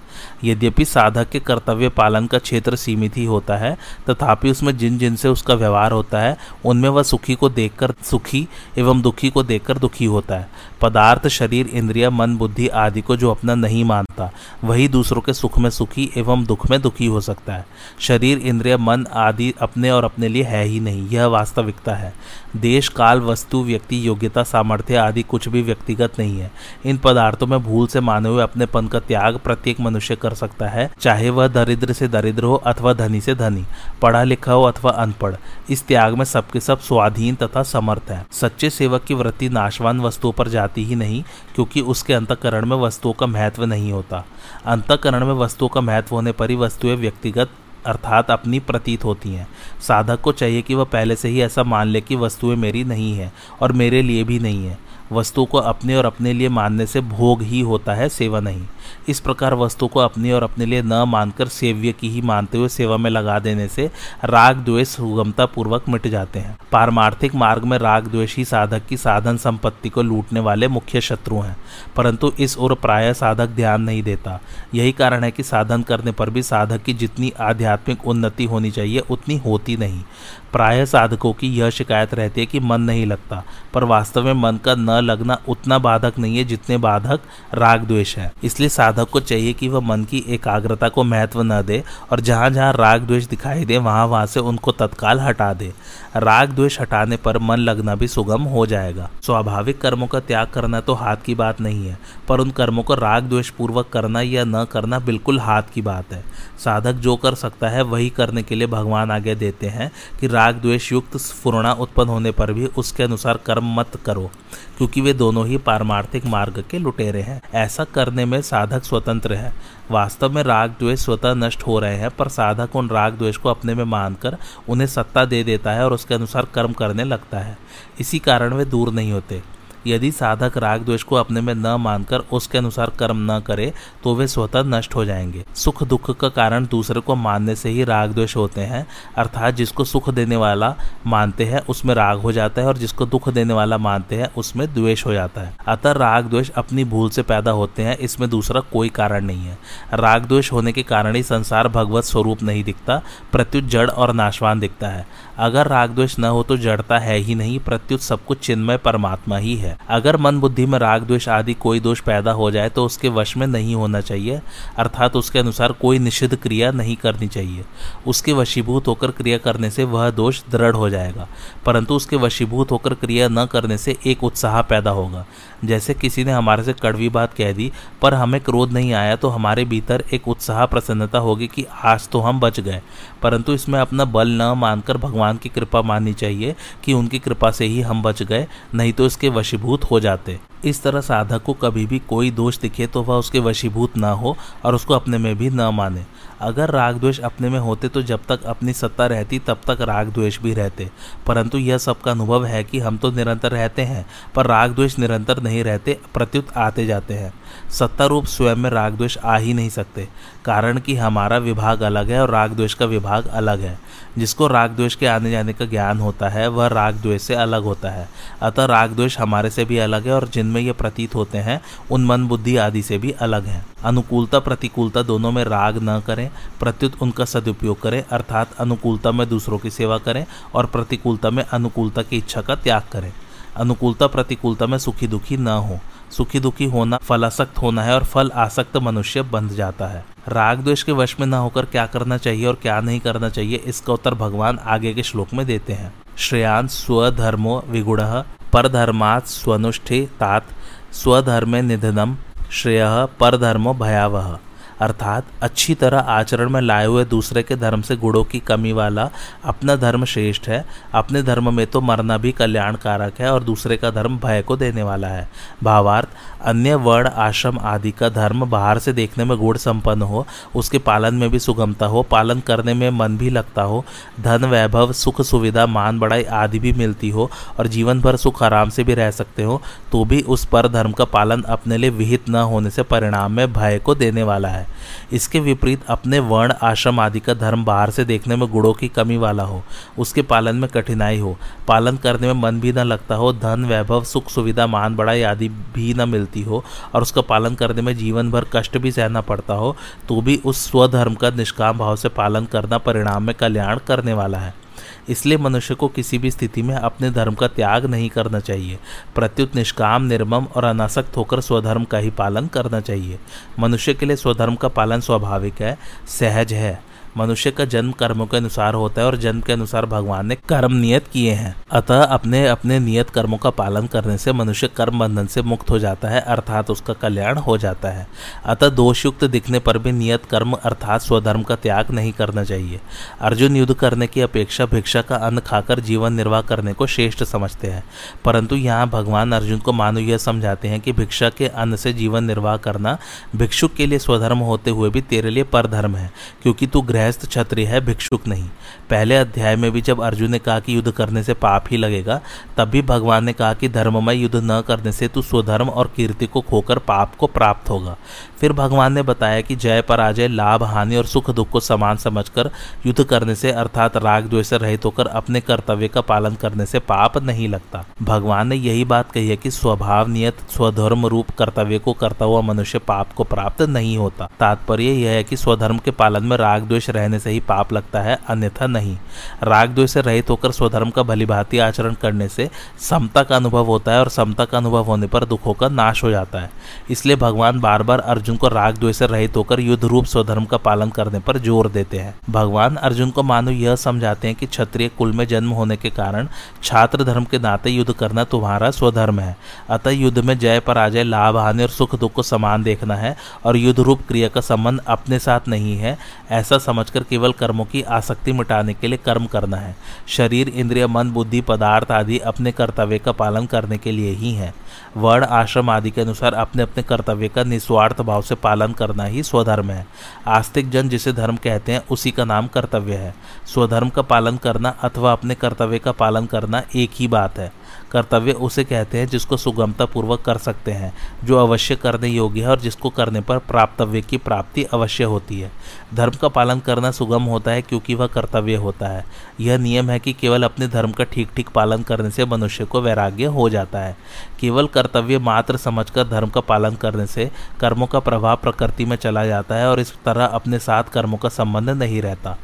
यद्यपि साधक के कर्तव्य पालन का क्षेत्र सीमित ही होता है, तथापि उसमें जिन जिन से उसका व्यवहार होता है, उनमें वह सुखी को देखकर सुखी एवं दुखी को देखकर दुखी होता है। पदार्थ, शरीर, इंद्रिया, मन, बुद्धि आदि को जो अपना नहीं मानता, वही दूसरों के सुख में सुखी एवं दुख में दुखी हो सकता है। शरीर, इंद्रिय, मन आदि अपने और अपने लिए है ही नहीं, यह वास्तविकता है। देश, काल, वस्तु, व्यक्ति, योग्यता, सामर्थ्य आदि कुछ भी व्यक्तिगत नहीं है। इन पदार्थों में भूल से माने हुए अपनेपन का त्याग प्रत्येक मनुष्य कर सकता है, चाहे वह दरिद्र से दरिद्र हो अथवा धनी से धनी, पढ़ा लिखा हो अथवा अनपढ़। इस त्याग में सबके सब स्वाधीन तथा समर्थ है। सच्चे सेवक की वृत्ति नाशवान वस्तुओं पर जाती ही नहीं, क्योंकि उसके अंतकरण में वस्तुओं का महत्व नहीं होता। अंतकरण में वस्तुओं का महत्व होने पर ही वस्तुएँ व्यक्तिगत अर्थात अपनी प्रतीत होती हैं। साधक को चाहिए कि वह पहले से ही ऐसा मान ले कि वस्तुएँ मेरी नहीं है और मेरे लिए भी नहीं है। वस्तु को अपने और अपने लिए मानने से भोग ही होता है, सेवा नहीं। इस प्रकार वस्तु को अपनी और अपने लिए न मानकर सेव्य की ही मानते हुए सेवा में लगा देने से राग द्वेष सुगमता पूर्वक मिट जाते हैं। पारमार्थिक मार्ग में राग द्वेष ही साधक की साधन संपत्ति को लूटने वाले मुख्य शत्रु हैं, परंतु इस ओर प्राय साधक ध्यान नहीं देता। यही कारण है कि साधन करने पर भी साधक की जितनी आध्यात्मिक उन्नति होनी चाहिए, उतनी होती नहीं। प्राय साधकों की यह शिकायत रहती है कि मन नहीं लगता, पर वास्तव में मन का न लगना उतना बाधक नहीं है जितने बाधक राग द्वेष है। इसलिए साधक को चाहिए कि वह मन की एकाग्रता को महत्व न दे और जहाँ जहाँ राग द्वेष दिखाई दे, वहाँ वहाँ से उनको तत्काल हटा दे। राग द्वेष हटाने पर मन लगना भी सुगम हो जाएगा। स्वाभाविक कर्मों का त्याग करना तो हाथ की बात नहीं है, पर उन कर्मों को राग द्वेष पूर्वक करना या न करना बिल्कुल हाथ की बात है। साधक जो कर सकता है, वही करने के लिए भगवान आगे देते हैं कि राग द्वेष युक्त स्फुरणा उत्पन्न होने पर भी उसके अनुसार कर्म मत करो, क्योंकि वे दोनों ही पारमार्थिक मार्ग के लुटेरे हैं। ऐसा करने में साधक स्वतंत्र है। वास्तव में राग द्वेष स्वतः नष्ट हो रहे हैं, पर साधक उन राग द्वेष को अपने में मानकर उन्हें सत्ता दे देता है और उसके अनुसार कर्म करने लगता है। इसी कारण वे दूर नहीं होते। यदि साधक राग द्वेष को अपने में न मानकर उसके अनुसार कर्म न करे तो वे स्वतः नष्ट हो जाएँगे। सुख दुख का कारण दूसरे को मानने से ही राग द्वेष होते हैं, अर्थात जिसको सुख देने वाला मानते हैं, उसमें राग हो जाता है, और जिसको दुख देने वाला मानते हैं, उसमें द्वेष हो जाता है। अतः राग द्वेष अपनी भूल से पैदा होते हैं, इसमें दूसरा कोई कारण नहीं है। राग द्वेष होने के कारण ही संसार भगवत स्वरूप नहीं दिखता, प्रत्युत जड़ और नाशवान दिखता है। अगर राग द्वेष न हो तो जड़ता है ही नहीं, प्रत्युत सब कुछ चिन्मय परमात्मा ही है। अगर मन बुद्धि में राग द्वेष आदि कोई दोष पैदा हो जाए तो उसके वश में नहीं होना चाहिए, अर्थात उसके अनुसार कोई निषिद्ध क्रिया नहीं करनी चाहिए। उसके वशीभूत होकर क्रिया करने से वह दोष दृढ़ हो जाएगा, परंतु उसके वशीभूत होकर क्रिया न करने से एक उत्साह पैदा होगा। जैसे किसी ने हमारे से कड़वी बात कह दी, पर हमें क्रोध नहीं आया तो हमारे भीतर एक उत्साह प्रसन्नता होगी कि आज तो हम बच गए। परंतु इसमें अपना बल न मानकर भगवान की कृपा माननी चाहिए कि उनकी कृपा से ही हम बच गए, नहीं तो इसके वशीभूत हो जाते। इस तरह साधक को कभी भी कोई दोष दिखे तो वह उसके वशीभूत ना हो और उसको अपने में भी न माने। अगर राग द्वेष अपने में होते तो जब तक अपनी सत्ता रहती, तब तक राग द्वेष भी रहते। परंतु यह सबका अनुभव है कि हम तो निरंतर रहते हैं, पर राग द्वेष निरंतर नहीं रहते, प्रत्युत आते जाते हैं। सत्ता रूप स्वयं में राग द्वेष आ ही नहीं सकते, कारण कि हमारा विभाग अलग है और राग द्वेष का विभाग अलग है। जिसको राग द्वेष के आने जाने का ज्ञान होता है, वह राग द्वेष से अलग होता है। अतः राग द्वेष हमारे से भी अलग है और जिनमें ये प्रतीत होते हैं, उन मन बुद्धि आदि से भी अलग है। अनुकूलता प्रतिकूलता दोनों में राग न करें, प्रत्युत उनका सदुपयोग करें, अर्थात अनुकूलता में दूसरों की सेवा करें और प्रतिकूलता में अनुकूलता की इच्छा का त्याग करें। अनुकूलता प्रतिकूलता में सुखी दुखी न हो। सुखी दुखी होना, फलासक्त होना है और फल आसक्त मनुष्य बन जाता है। राग द्वेष के वश में न होकर क्या करना चाहिए और क्या नहीं करना चाहिए, इसका उत्तर भगवान आगे के श्लोक में देते हैं। श्रेयान स्वधर्मो विगुण, परधर्मात् स्वनुष्ठे तात, स्वधर्मे निधनम, श्रेय परधर्मो भयावह। अर्थात अच्छी तरह आचरण में लाए हुए दूसरे के धर्म से गुणों की कमी वाला अपना धर्म श्रेष्ठ है। अपने धर्म में तो मरना भी कल्याणकारक है और दूसरे का धर्म भय को देने वाला है। भावार्थ, अन्य वर्ण, आश्रम आदि का धर्म बाहर से देखने में गुण संपन्न हो, उसके पालन में भी सुगमता हो, पालन करने में मन भी लगता हो, धन, वैभव, सुख, सुविधा, मान बढ़ाई आदि भी मिलती हो और जीवन भर सुख आराम से भी रह सकते हो तो भी उस पर धर्म का पालन अपने लिए विहित न होने से परिणाम में भय को देने वाला है। इसके विपरीत अपने वर्ण, आश्रम आदि का धर्म बाहर से देखने में गुणों की कमी वाला हो, उसके पालन में कठिनाई हो, पालन करने में मन भी न लगता हो, धन, वैभव, सुख, सुविधा, मान बढ़ाई आदि भी न मिलती हो और उसका पालन करने में जीवन भर कष्ट भी सहना पड़ता हो तो भी उस स्वधर्म का निष्काम भाव से पालन करना परिणाम में कल्याण करने वाला है। इसलिए मनुष्य को किसी भी स्थिति में अपने धर्म का त्याग नहीं करना चाहिए। प्रत्युत निष्काम, निर्मम और अनासक्त होकर स्वधर्म का ही पालन करना चाहिए। मनुष्य के लिए स्वधर्म का पालन स्वाभाविक है, सहज है। मनुष्य का जन्म कर्मों के अनुसार होता है और जन्म के अनुसार भगवान ने कर्म नियत किए हैं। अतः अपने अपने नियत कर्मों का पालन करने से मनुष्य कर्म बंधन से मुक्त हो जाता है, अर्थात उसका कल्याण हो जाता है। अतः दोषयुक्त दिखने पर भी नियत कर्म, अर्थात स्वधर्म का त्याग नहीं करना चाहिए। अर्जुन युद्ध करने की अपेक्षा भिक्षा का अन्न खाकर जीवन निर्वाह करने को श्रेष्ठ समझते हैं। परंतु यहाँ भगवान अर्जुन को मानो यह समझाते हैं कि भिक्षा के अन्न से जीवन निर्वाह करना भिक्षुक के लिए स्वधर्म होते हुए भी तेरे लिए परधर्म है, क्योंकि तू ग्रह गृहस्थ क्षत्रिय है, भिक्षुक नहीं। पहले अध्याय में भी जब अर्जुन ने कहा कि युद्ध करने से पाप ही लगेगा, तब भी भगवान ने कहा कि धर्ममय युद्ध न करने से तू स्वधर्म और कीर्ति को खोकर पाप को प्राप्त होगा। फिर भगवान ने बताया कि जय पराजय, लाभ, हानि और सुख दुख को समान समझकर युद्ध करने से, अर्थात राग द्वेष रहित होकर अपने कर्तव्य का पालन करने से पाप नहीं लगता। भगवान ने यही बात कही है कि स्वभाव नियत, स्वधर्म रूप कर्तव्य को करता हुआ मनुष्य पाप को प्राप्त नहीं होता। तात्पर्य यह है कि स्वधर्म के पालन में राग द्वेष रहने से ही पाप लगता है, अन्यथा नहीं। राग द्वेष से रहित होकर स्वधर्म का भलीभांति आचरण करने से समता का अनुभव होता है और समता का अनुभव होने पर दुखों का नाश हो जाता है। इसलिए भगवान बार बार अर्जुन को राग द्वेष से रहित होकर युद्ध रूप स्वधर्म का पालन करने पर ज़ोर देते हैं। भगवान अर्जुन को मानो यह समझाते हैं कि क्षत्रिय कुल में जन्म होने के कारण छात्र धर्म के नाते युद्ध करना तुम्हारा स्वधर्म है। अतः युद्ध में जय पराजय, लाभ, हानि और सुख दुख को समान देखना है और युद्ध रूप क्रिया का संबंध अपने साथ नहीं है। ऐसा समझकर केवल कर्मों की आसक्ति मिटाने के लिए कर्म करना है। शरीर, इंद्रिय, मन, बुद्धि, पदार्थ आदि अपने कर्तव्य का पालन करने के लिए ही है। वर्ण, आश्रम आदि के अनुसार अपने अपने कर्तव्य का निस्वार्थ भाव से पालन करना ही स्वधर्म है। आस्तिक जन जिसे धर्म कहते हैं, उसी का नाम कर्तव्य है। स्वधर्म का पालन करना अथवा अपने कर्तव्य का पालन करना एक ही बात है। कर्तव्य उसे कहते हैं, जिसको सुगमता पूर्वक कर सकते हैं, जो अवश्य करने योग्य है और जिसको करने पर प्राप्तव्य की प्राप्ति अवश्य होती है। धर्म का पालन करना सुगम होता है, क्योंकि वह कर्तव्य होता है। यह नियम है कि केवल अपने धर्म का ठीक ठीक पालन करने से मनुष्य को वैराग्य हो जाता है। केवल कर्तव्य मात्र समझकर धर्म का पालन करने से कर्मों का प्रभाव प्रकृति में चला जाता है और इस तरह अपने साथ कर्मों का संबंध नहीं रहता।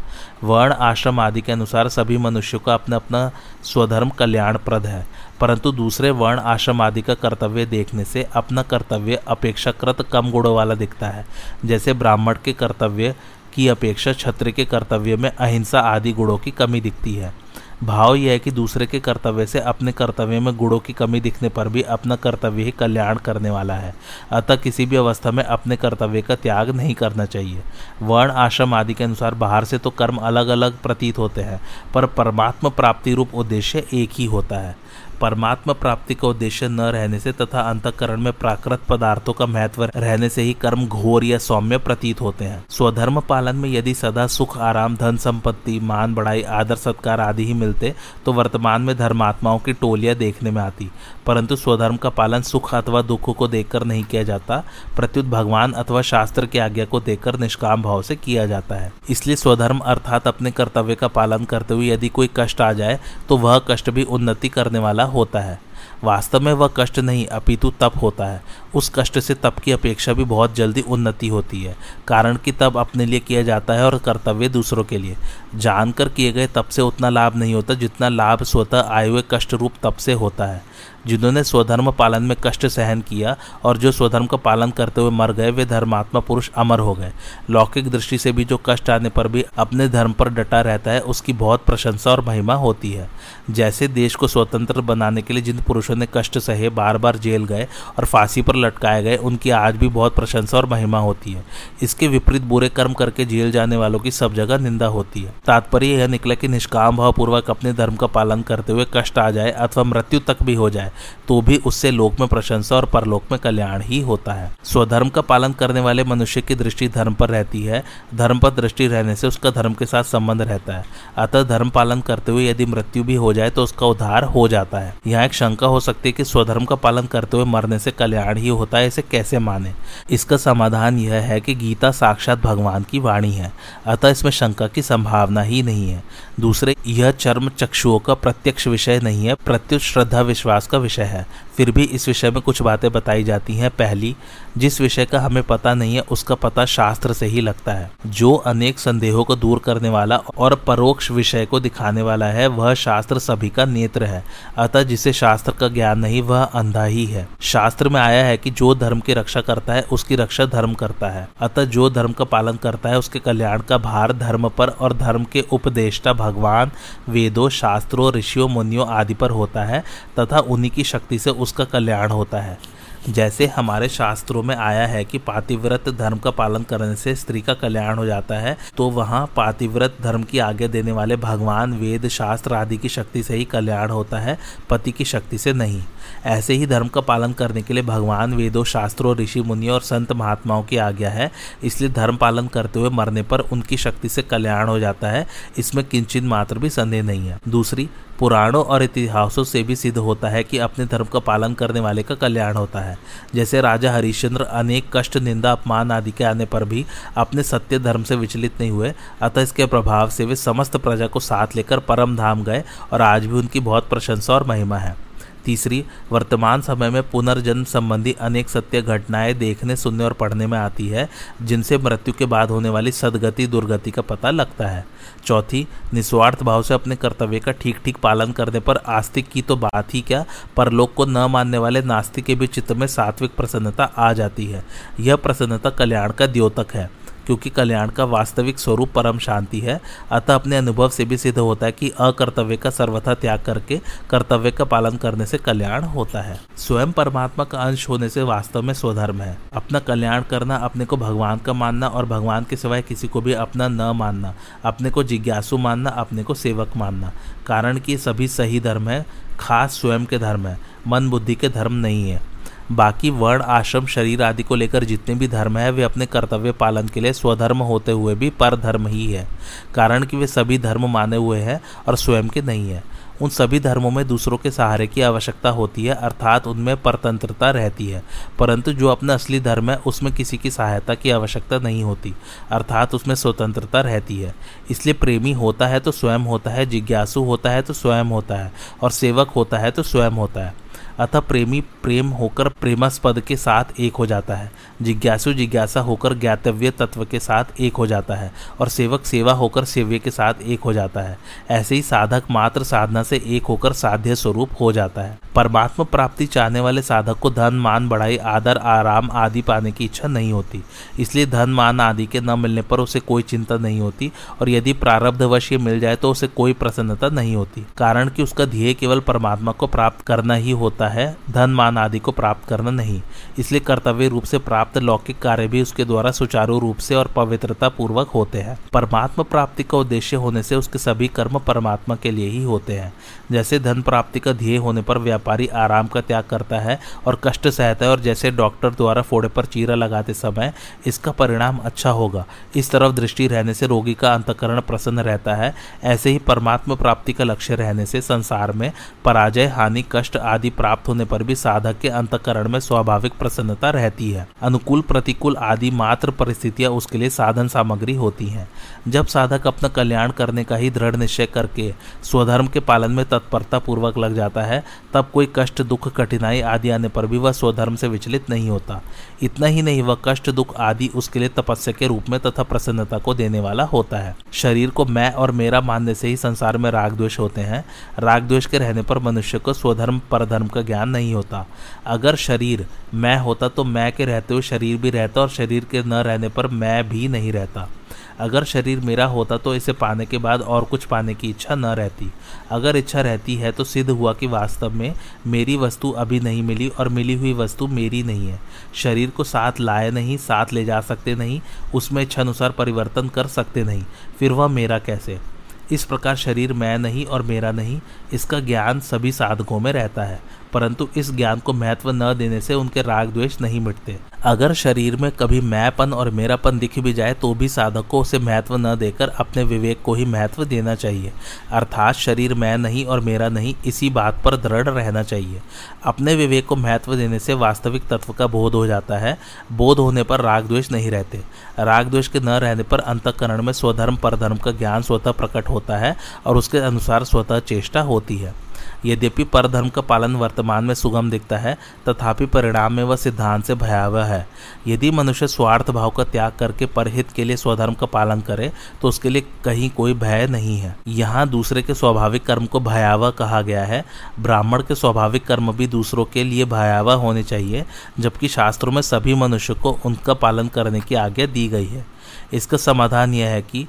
वर्ण, आश्रम आदि के अनुसार सभी मनुष्यों का अपना अपना स्वधर्म कल्याणप्रद है। परंतु दूसरे वर्ण, आश्रम आदि का कर्तव्य देखने से अपना कर्तव्य अपेक्षाकृत कम गुणों वाला दिखता है। जैसे ब्राह्मण के कर्तव्य की अपेक्षा क्षत्रिय के कर्तव्य में अहिंसा आदि गुणों की कमी दिखती है। भाव यह है कि दूसरे के कर्तव्य से अपने कर्तव्य में गुणों की कमी दिखने पर भी अपना कर्तव्य ही कल्याण करने वाला है। अतः किसी भी अवस्था में अपने कर्तव्य का त्याग नहीं करना चाहिए। वर्ण, आश्रम आदि के अनुसार बाहर से तो कर्म अलग अलग प्रतीत होते हैं, पर परमात्मा प्राप्ति रूप उद्देश्य एक ही होता है। परमात्मा प्राप्ति का उद्देश्य न रहने से तथा अंतकरण में प्राकृत पदार्थों का महत्व रहने से ही कर्म घोर या सौम्य प्रतीत होते हैं। स्वधर्म पालन में यदि सदा सुख, आराम, धन संपत्ति, मान बढ़ाई आदर, सत्कार आदि ही मिलते तो वर्तमान में धर्मात्माओं की टोलियाँ देखने में आती। परंतु स्वधर्म का पालन सुख अथवा दुख को देखकर नहीं किया जाता, प्रत्युत भगवान अथवा शास्त्र की आज्ञा को देखकर निष्काम भाव से किया जाता है। इसलिए स्वधर्म अर्थात अपने कर्तव्य का पालन करते हुए यदि कोई कष्ट आ जाए तो वह कष्ट भी उन्नति करने वाला होता है। वास्तव में वह कष्ट नहीं, अपितु तप होता है। उस कष्ट से तप की अपेक्षा भी बहुत जल्दी उन्नति होती है। कारण कि तप अपने लिए किया जाता है और कर्तव्य दूसरों के लिए। जानकर किए गए तप से उतना लाभ नहीं होता, जितना लाभ स्वतः आए हुए कष्ट रूप तप से होता है। जिन्होंने स्वधर्म पालन में कष्ट सहन किया और जो स्वधर्म का पालन करते हुए मर गए, वे धर्मात्मा पुरुष अमर हो गए। लौकिक दृष्टि से भी जो कष्ट आने पर भी अपने धर्म पर डटा रहता है, उसकी बहुत प्रशंसा और महिमा होती है। जैसे देश को स्वतंत्र बनाने के लिए जिन पुरुषों ने कष्ट सहे बार बार जेल गए और फांसी पर लटकाए गए, उनकी आज भी बहुत प्रशंसा और महिमा होती है। इसके विपरीत बुरे कर्म करके जेल जाने वालों की सब जगह निंदा होती है। तात्पर्य यह निकला कि निष्काम भाव पूर्वक अपने धर्म का पालन करते हुए कष्ट आ जाए अथवा मृत्यु तक भी हो जाए तो भी उससे लोक में प्रशंसा और परलोक में कल्याण ही होता है। स्वधर्म का पालन करने वाले मनुष्य की दृष्टि धर्म पर रहती है। धर्म पर दृष्टि रहने से उसका धर्म के साथ संबंध रहता है। अतः धर्म पालन करते हुए यदि मृत्यु भी हो जाए तो उसका उद्धार हो जाता है। यहाँ एक शंका हो सकती है कि स्वधर्म का पालन करते हुए मरने से कल्याण ही होता है, इसे कैसे माने? इसका समाधान यह है कि गीता साक्षात भगवान की वाणी है, अतः इसमें शंका की संभावना ही नहीं है। दूसरे, यह चर्म चक्षुओं का प्रत्यक्ष विषय नहीं है, प्रत्युत श्रद्धा विश्वास का विषय है। फिर भी इस विषय में कुछ बातें बताई जाती हैं। पहली, जिस विषय का हमें पता नहीं है, उसका पता शास्त्र से ही लगता है। जो अनेक संदेहों को दूर करने वाला और परोक्ष विषय को दिखाने वाला है, वह शास्त्र सभी का नेत्र है। अतः जिसे शास्त्र का ज्ञान नहीं, वह अंधा ही है। शास्त्र में आया है कि जो धर्म की रक्षा करता है, उसकी रक्षा धर्म करता है। अतः जो धर्म का पालन करता है, उसके कल्याण का भार धर्म पर और धर्म के उपदेष्टा भगवान वेदों, शास्त्रों, ऋषियों, मुनियों आदि पर होता है तथा उन्हीं की शक्ति से उसका कल्याण होता है। जैसे हमारे शास्त्रों में आया है कि पातिव्रत धर्म का पालन करने से स्त्री का कल्याण हो जाता है तो वहाँ पातिव्रत धर्म की आगे देने वाले भगवान, वेद, शास्त्र आदि की शक्ति से ही कल्याण होता है, पति की शक्ति से नहीं। ऐसे ही धर्म का पालन करने के लिए भगवान, वेदों, शास्त्रों, ऋषि, मुनियों और संत महात्माओं की आज्ञा है। इसलिए धर्म पालन करते हुए मरने पर उनकी शक्ति से कल्याण हो जाता है। इसमें किंचित मात्र भी संदेह नहीं है। दूसरी, पुराणों और इतिहासों से भी सिद्ध होता है कि अपने धर्म का पालन करने वाले का कल्याण होता है। जैसे राजा हरिश्चंद्र अनेक कष्ट, निंदा, अपमान आदि के आने पर भी अपने सत्य धर्म से विचलित नहीं हुए। अतः इसके प्रभाव से वे समस्त प्रजा को साथ लेकर परम धाम गए और आज भी उनकी बहुत प्रशंसा और महिमा है। तीसरी, वर्तमान समय में पुनर्जन्म संबंधी अनेक सत्य घटनाएँ देखने, सुनने और पढ़ने में आती है, जिनसे मृत्यु के बाद होने वाली सदगति, दुर्गति का पता लगता है। चौथी, निस्वार्थ भाव से अपने कर्तव्य का ठीक ठीक पालन करने पर आस्तिक की तो बात ही क्या? परलोक को न मानने वाले नास्तिक के भी चित्त में सात्विक प्रसन्नता आ जाती है। यह प्रसन्नता कल्याण का द्योतक है। क्योंकि कल्याण का वास्तविक स्वरूप परम शांति है। अतः अपने अनुभव से भी सिद्ध होता है कि अकर्तव्य का सर्वथा त्याग करके कर्तव्य का पालन करने से कल्याण होता है। स्वयं परमात्मा का अंश होने से वास्तव में स्वधर्म है। अपना कल्याण करना, अपने को भगवान का मानना और भगवान के सिवाय किसी को भी अपना न मानना, अपने को जिज्ञासु मानना, अपने को सेवक मानना, कारण कि सभी सही धर्म है, खास स्वयं के धर्म है। मन बुद्धि के धर्म नहीं है। बाकी वर्ण, आश्रम, शरीर आदि को लेकर जितने भी धर्म है, वे अपने कर्तव्य पालन के लिए स्वधर्म होते हुए भी पर धर्म ही है। कारण कि वे सभी धर्म माने हुए हैं और स्वयं के नहीं है। उन सभी धर्मों में दूसरों के सहारे की आवश्यकता होती है, अर्थात उनमें परतंत्रता रहती है। परंतु जो अपना असली धर्म है, उसमें किसी की सहायता की आवश्यकता नहीं होती, अर्थात उसमें स्वतंत्रता रहती है। इसलिए प्रेमी होता है तो स्वयं होता है, जिज्ञासु होता है तो स्वयं होता है, और सेवक होता है तो स्वयं होता है। अतः प्रेमी प्रेम होकर प्रेमास्पद के साथ एक हो जाता है। जिज्ञासु जिज्ञासा होकर ज्ञातव्य तत्व के साथ एक हो जाता है और सेवक सेवा होकर सेव्य के साथ एक हो जाता है। ऐसे ही साधक मात्र साधना से एक होकर साध्य स्वरूप हो जाता है। परमात्मा प्राप्ति चाहने वाले साधक को धन, मान, बढ़ाई, आदर, आराम आदि पाने की इच्छा नहीं होती। इसलिए धन, मान आदि के न मिलने पर उसे कोई चिंता नहीं होती और यदि प्रारब्धवश ये मिल जाए तो उसे कोई प्रसन्नता नहीं होती। कारण कि उसका ध्येय केवल परमात्मा को प्राप्त करना ही होता है, धन मान आदि को प्राप्त करना नहीं। इसलिए कर्तव्य रूप से प्राप्त लौकिक कार्य भी उसके द्वारा सुचारू रूप से और पवित्रता पूर्वक होते हैं। परमात्मा प्राप्ति का उद्देश्य होने से उसके सभी कर्म परमात्मा के लिए ही होते हैं। जैसे धन प्राप्ति का ध्येय होने पर व्यापारी आराम का त्याग करता है और कष्ट सहता है और जैसे डॉक्टर द्वारा फोड़े पर चीरा लगाते समय इसका परिणाम अच्छा होगा। इस तरफ़ दृष्टि रहने से रोगी का अंतकरण प्रसन्न रहता है। ऐसे ही परमात्मा प्राप्ति का लक्ष्य रहने से संसार में पराजय, हानि, कष्ट आदि प्राप्त होने पर भी साधक के अंतकरण में स्वाभाविक प्रसन्नता रहती है। अनुकूल, प्रतिकूल आदि मात्र परिस्थितियाँ उसके लिए साधन सामग्री होती हैं। जब साधक अपना कल्याण करने का ही दृढ़ निश्चय करके स्वधर्म के पालन में तत्परता पूर्वक लग जाता है, तब कोई कष्ट, दुख, कठिनाई आदि आने पर भी वह स्वधर्म से विचलित नहीं होता। इतना ही नहीं, वह कष्ट, दुख आदि उसके लिए तपस्या के रूप में तथा प्रसन्नता को देने वाला होता है। शरीर को मैं और मेरा मानने से ही संसार में राग द्वेष होते हैं। राग द्वेष के रहने पर मनुष्य को स्वधर्म, परधर्म का ज्ञान नहीं होता। अगर शरीर मैं होता तो मैं के रहते हुए शरीर भी रहता और शरीर के न रहने पर मैं भी नहीं रहता। अगर शरीर मेरा होता तो इसे पाने के बाद और कुछ पाने की इच्छा न रहती। अगर इच्छा रहती है तो सिद्ध हुआ कि वास्तव में मेरी वस्तु अभी नहीं मिली और मिली हुई वस्तु मेरी नहीं है। शरीर को साथ लाए नहीं, साथ ले जा सकते नहीं, उसमें इच्छा अनुसार परिवर्तन कर सकते नहीं। फिर वह मेरा कैसे? इस प्रकार शरीर मैं नहीं और मेरा नहीं, इसका ज्ञान सभी साधकों में रहता है। परंतु इस ज्ञान को महत्व न देने से उनके राग द्वेष नहीं मिटते। अगर शरीर में कभी मैंपन और मेरापन दिख भी जाए तो भी साधक को उसे महत्व न देकर अपने विवेक को ही महत्व देना चाहिए। अर्थात शरीर मैं नहीं और मेरा नहीं, इसी बात पर दृढ़ रहना चाहिए। अपने विवेक को महत्व देने से वास्तविक तत्व का बोध हो जाता है। बोध होने पर राग द्वेष नहीं रहते। राग द्वेष के न रहने पर अंतकरण में स्वधर्म परधर्म का ज्ञान स्वतः प्रकट होता है और उसके अनुसार स्वतः चेष्टा होती है। यद्यपि परधर्म का पालन वर्तमान में सुगम दिखता है, तथापि परिणाम में वह सिद्धांत से भयावह है। यदि मनुष्य स्वार्थ भाव का त्याग करके परहित के लिए स्वधर्म का पालन करे तो उसके लिए कहीं कोई भय नहीं है। यहाँ दूसरे के स्वाभाविक कर्म को भयावह कहा गया है। ब्राह्मण के स्वाभाविक कर्म भी दूसरों के लिए भयावह होने चाहिए, जबकि शास्त्रों में सभी मनुष्य को उनका पालन करने की आज्ञा दी गई है। इसका समाधान यह है कि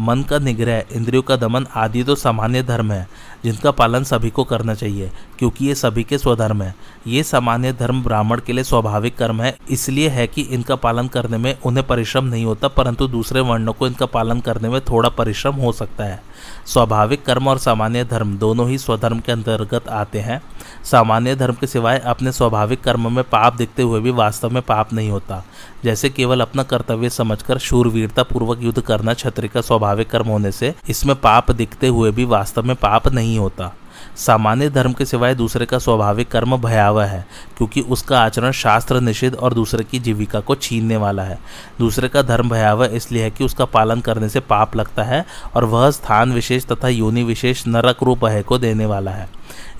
मन का निग्रह, इंद्रियों का दमन आदि तो सामान्य धर्म है जिनका पालन सभी को करना चाहिए, क्योंकि ये सभी के स्वधर्म है। ये सामान्य धर्म ब्राह्मण के लिए स्वाभाविक कर्म है, इसलिए है कि इनका पालन करने में उन्हें परिश्रम नहीं होता, परंतु दूसरे वर्णों को इनका पालन करने में थोड़ा परिश्रम हो सकता है। स्वाभाविक कर्म और सामान्य धर्म दोनों ही स्वधर्म के अंतर्गत आते हैं। सामान्य धर्म के सिवाय अपने स्वाभाविक कर्म में पाप दिखते हुए भी वास्तव में पाप नहीं होता। जैसे केवल अपना कर्तव्य समझकर शूरवीरता पूर्वक युद्ध करना छत्री का स्वाभाविक कर्म होने से इसमें पाप दिखते हुए भी वास्तव में पाप नहीं होता। सामान्य धर्म के सिवाय दूसरे का स्वाभाविक कर्म भयावह है, क्योंकि उसका आचरण शास्त्र निषिद्ध और दूसरे की जीविका को छीनने वाला है। दूसरे का धर्म भयावह इसलिए है कि उसका पालन करने से पाप लगता है और वह स्थान विशेष तथा योनि विशेष नरक रूप है को देने वाला है।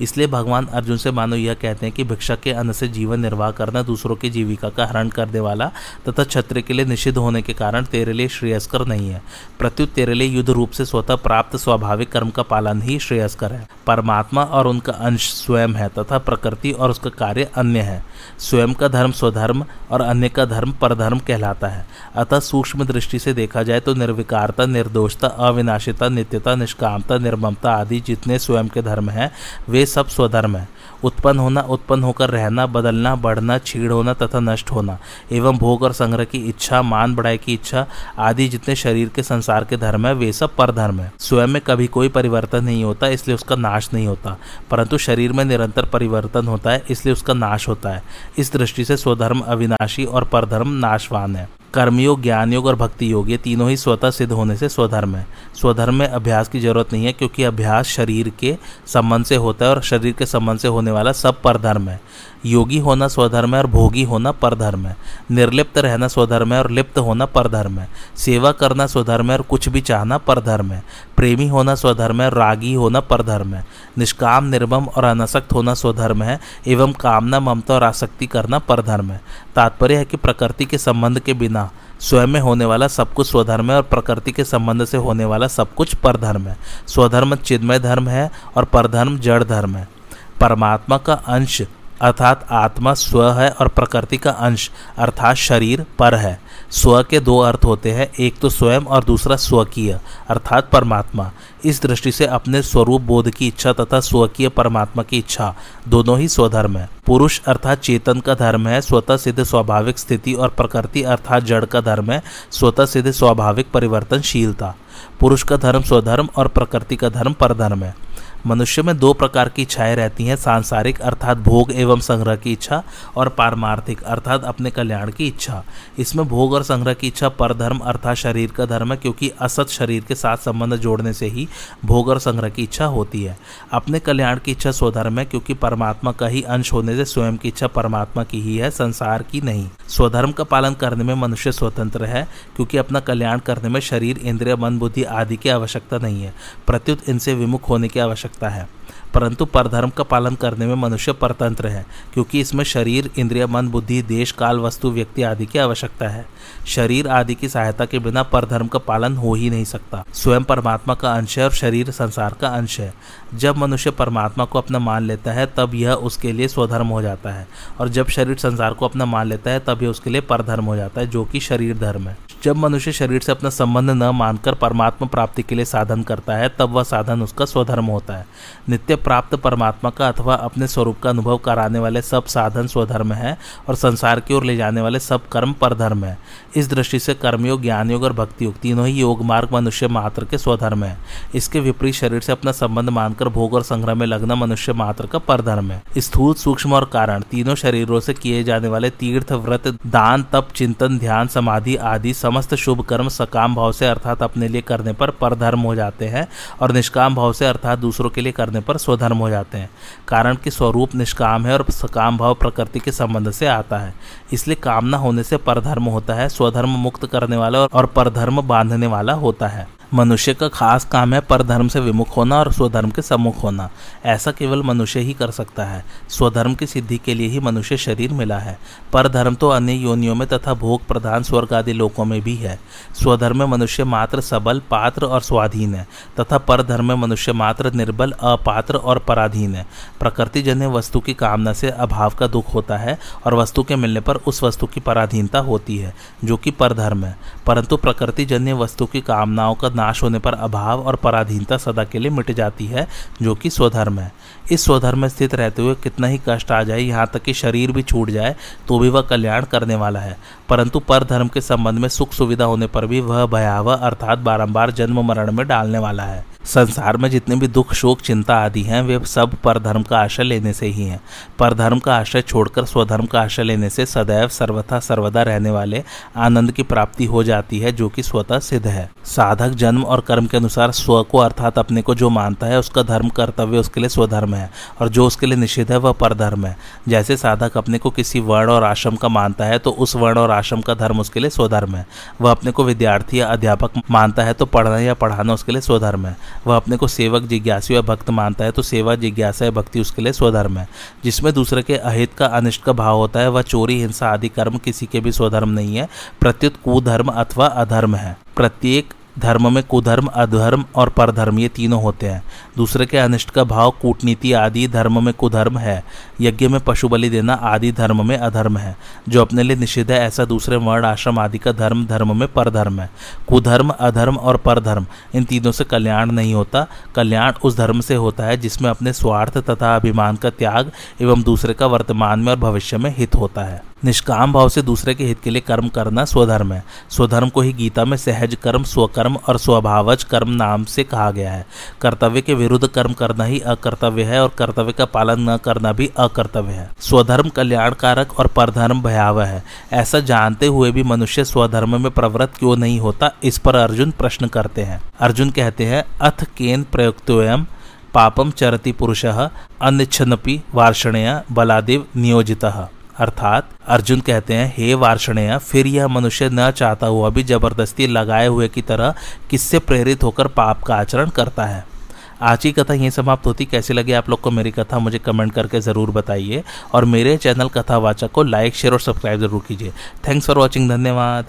इसलिए भगवान अर्जुन से मानो यह कहते हैं कि भिक्षा के अन्न से जीवन निर्वाह करना, दूसरों की जीविका का हरण करने वाला तथा छत्र के लिए निषिद्ध होने के कारण तेरे लिए श्रेयस्कर नहीं है। प्रत्युत तेरे लिए युद्ध रूप से स्वतः प्राप्त स्वाभाविक कर्म का पालन ही श्रेयस्कर है। परमात्मा और उनका अंश स्वयं है तथा प्रकृति और उसका कार्य अन्य है। स्वयं का धर्म स्वधर्म और अन्य का धर्म परधर्म कहलाता है। अतः सूक्ष्म दृष्टि से देखा जाए तो निर्विकारता, निर्दोषता, अविनाशिता, नित्यता, निष्कामता, निर्ममता आदि जितने स्वयं के धर्म हैं वे सब स्वधर्म है। उत्पन्न होना, उत्पन्न होकर रहना, बदलना, बढ़ना छीड़ होना तथा नष्ट होना, एवं भोग और संग्रह की इच्छा, मान, बढ़ाई की इच्छा आदि जितने शरीर के, संसार के धर्म है, वे सब पर धर्म है। स्वयं में कभी कोई परिवर्तन नहीं होता, इसलिए उसका नाश नहीं होता, परंतु शरीर में निरंतर परिवर्तन होता है, इसलिए उसका नाश होता है। इस दृष्टि से स्वधर्म अविनाशी और परधर्म नाशवान है। कर्मयोग ज्ञान योग और भक्ति योग ये तीनों ही स्वतः सिद्ध होने से स्वधर्म है। स्वधर्म में अभ्यास की ज़रूरत नहीं है, क्योंकि अभ्यास शरीर के संबंध से होता है और शरीर के संबंध से होने वाला सब परधर्म है। योगी होना स्वधर्म है और भोगी होना परधर्म है। निर्लिप्त रहना स्वधर्म है और लिप्त होना परधर्म है। सेवा करना स्वधर्म है और कुछ भी चाहना परधर्म है। प्रेमी होना स्वधर्म है रागी होना परधर्म है। निष्काम, निर्मम और अनासक्त होना स्वधर्म है एवं कामना, ममता और आसक्ति करना परधर्म है। तात्पर्य है कि प्रकृति के संबंध के बिना स्वयं में होने वाला सब कुछ स्वधर्म है और प्रकृति के संबंध से होने वाला सब कुछ परधर्म है। स्वधर्म चिन्मय धर्म है और परधर्म जड़ धर्म है। परमात्मा का अंश अर्थात आत्मा स्व है और प्रकृति का अंश, अर्थात शरीर पर है। स्व के दो अर्थ होते हैं, एक तो स्वयं और दूसरा स्वकीय, अर्थात परमात्मा। इस दृष्टि से अपने स्वरूप बोध की इच्छा तथा स्वकीय परमात्मा की इच्छा दोनों ही स्वधर्म है। पुरुष अर्थात चेतन का धर्म है, स्वतः सिद्ध स्वाभाविक स्थिति और प्रकृति अर्थात जड़ का धर्म है, स्वतः सिद्ध स्वाभाविक परिवर्तनशीलता। पुरुष का धर्म स्वधर्म और प्रकृति का धर्म परधर्म है। मनुष्य में दो प्रकार की इच्छाएँ रहती हैं, सांसारिक अर्थात भोग एवं संग्रह की इच्छा और पारमार्थिक अर्थात अपने कल्याण की इच्छा। इसमें भोग और संग्रह की इच्छा परधर्म अर्थात शरीर का धर्म है, क्योंकि असत शरीर के साथ संबंध जोड़ने से ही भोग और संग्रह की इच्छा होती है। अपने कल्याण की इच्छा स्वधर्म है, क्योंकि परमात्मा का ही अंश होने से स्वयं की इच्छा परमात्मा की ही है, संसार की नहीं। स्वधर्म का पालन करने में मनुष्य स्वतंत्र है, क्योंकि अपना कल्याण करने में शरीर, इंद्रिय, मन, बुद्धि आदि की आवश्यकता नहीं है। प्रत्युत इनसे विमुख होने की आवश्यकता सकता है। परंतु परधर्म का पालन करने में मनुष्य परतंत्र है, क्योंकि इसमें शरीर, इंद्रिय, मन, बुद्धि, देश, काल, वस्तु, व्यक्ति आदि की आवश्यकता है। शरीर आदि की सहायता के बिना परधर्म का पालन हो ही नहीं सकता। स्वयं परमात्मा का अंश है और शरीर संसार का अंश है। जब मनुष्य परमात्मा को अपना मान लेता है, तब यह उसके लिए स्वधर्म हो जाता है। और जब शरीर संसार को अपना मान लेता है, तब यह उसके लिए परधर्म हो जाता है, जो कि शरीर धर्म है। जब मनुष्य शरीर से अपना संबंध न मानकर परमात्मा प्राप्ति के लिए साधन करता है, तब वह साधन उसका स्वधर्म होता है। नित्य प्राप्त परमात्मा का अथवा अपने स्वरूप का अनुभव कराने वाले सब साधन स्वधर्म है, और संसार की ओर ले जाने वाले सब कर्म परधर्म है। इस दृष्टि से कर्मयोग ज्ञान योग और भक्ति योग तीनों ही योग मार्ग मनुष्य मात्र के स्वधर्म है। इसके विपरीत शरीर से अपना संबंध मानकर भोग और संग्रह में लगना मनुष्य मात्र का परधर्म है। स्थूल सूक्ष्म और कारण, तीनों शरीरों से किए जाने वाले तीर्थ, व्रत, दान, तप, चिंतन, ध्यान, समाधि आदि समस्त शुभ कर्म सकाम भाव से अर्थात अपने लिए करने पर परधर्म हो जाते हैं और निष्काम भाव से अर्थात दूसरों के लिए करने पर स्वधर्म हो जाते हैं। कारण कि स्वरूप निष्काम है और सकाम भाव प्रकृति के संबंध से आता है। इसलिए कामना होने से परधर्म होता है, स्वधर्म मुक्त करने वाला और परधर्म बांधने वाला होता है। मनुष्य का खास काम है परधर्म से विमुख होना और स्वधर्म के सम्मुख होना। ऐसा केवल मनुष्य ही कर सकता है। स्वधर्म की सिद्धि के लिए ही मनुष्य शरीर मिला है। परधर्म तो अन्य योनियों में तथा भोग प्रधान स्वर्ग आदि लोकों में भी है। स्वधर्म में मनुष्य मात्र सबल, पात्र और स्वाधीन है। तथा परधर्म में मनुष्य मात्र निर्बल, अपात्र और पराधीन है। प्रकृति जन्य वस्तु की कामना से अभाव का दुख होता है और वस्तु के मिलने पर उस वस्तु की पराधीनता होती है, जो कि परधर्म है। परंतु प्रकृति जन्य वस्तु की कामनाओं का नाश होने पर अभाव और पराधीनता सदा के लिए मिट जाती है, जो कि स्वधर्म है। इस स्वधर्म में स्थित रहते हुए कितना ही कष्ट आ जाए, यहाँ तक कि शरीर भी छूट जाए तो भी वह कल्याण करने वाला है। परंतु पर धर्म के संबंध में सुख सुविधा होने पर भी वह भयावह अर्थात बारंबार जन्म मरण में डालने वाला है। संसार में जितने भी दुख, शोक, चिंता आदि हैं, वे सब परधर्म का आश्रय लेने से ही हैं। परधर्म का आश्रय छोड़कर स्वधर्म का आश्रय लेने से सदैव सर्वथा सर्वदा रहने वाले आनंद की प्राप्ति हो जाती है, जो कि स्वतः सिद्ध है। साधक जन्म और कर्म के अनुसार स्व को अर्थात अपने को जो मानता है, उसका धर्म, कर्तव्य उसके लिए स्वधर्म है, और जो उसके लिए निषिद्ध है, वह परधर्म है। जैसे साधक अपने को किसी वर्ण और आश्रम का मानता है तो उस वर्ण और आश्रम का धर्म उसके लिए स्वधर्म है। वह अपने को विद्यार्थी या अध्यापक मानता है तो पढ़ना या पढ़ाना उसके लिए स्वधर्म है। वह अपने को सेवक जिज्ञासु या भक्त मानता है तो सेवा जिज्ञासा या भक्ति उसके लिए स्वधर्म है, जिसमें दूसरे के अहित का अनिष्ट का भाव होता है, वह चोरी, हिंसा आदि कर्म किसी के भी स्वधर्म नहीं है, प्रत्युत कुधर्म अथवा अधर्म है। प्रत्येक धर्म में कुधर्म, अधर्म और परधर्म, ये तीनों होते हैं। दूसरे के अनिष्ट का भाव, कूटनीति आदि धर्म में कुधर्म है। यज्ञ में पशु बलि देना आदि धर्म में अधर्म है। जो अपने लिए निषिद्ध है, ऐसा दूसरे वर्ण, आश्रम आदि का धर्म धर्म में परधर्म है। कुधर्म, अधर्म और परधर्म, इन तीनों से कल्याण नहीं होता। कल्याण उस धर्म से होता है, जिसमें अपने स्वार्थ तथा अभिमान का त्याग एवं दूसरे का वर्तमान में और भविष्य में हित होता है। निष्काम भाव से दूसरे के हित के लिए कर्म करना स्वधर्म है। स्वधर्म को ही गीता में सहज कर्म, स्वकर्म और स्वभावज कर्म नाम से कहा गया है। कर्तव्य के विरुद्ध कर्म करना ही अकर्तव्य है और कर्तव्य का पालन न करना भी अकर्तव्य है। स्वधर्म कल्याणकारक और परधर्म भयावह है। ऐसा जानते हुए भी मनुष्य स्वधर्म में प्रवृत्त क्यों नहीं होता, इस पर अर्जुन प्रश्न करते हैं। अर्जुन कहते हैं, अथ केन प्रयुक्तोयम पापम चरति पुरुष अनिच्छनपि वार्षणेय बलादेव नियोजित। अर्थात अर्जुन कहते हैं, हे वार्षणेय, फिर यह मनुष्य न चाहता हुआ भी ज़बरदस्ती लगाए हुए की तरह किससे प्रेरित होकर पाप का आचरण करता है? आज की कथा यहीं समाप्त होती। कैसी लगी आप लोग को मेरी कथा, मुझे कमेंट करके ज़रूर बताइए। और मेरे चैनल कथावाचक को लाइक, शेयर और सब्सक्राइब ज़रूर कीजिए। थैंक्स फॉर वॉचिंग, धन्यवाद।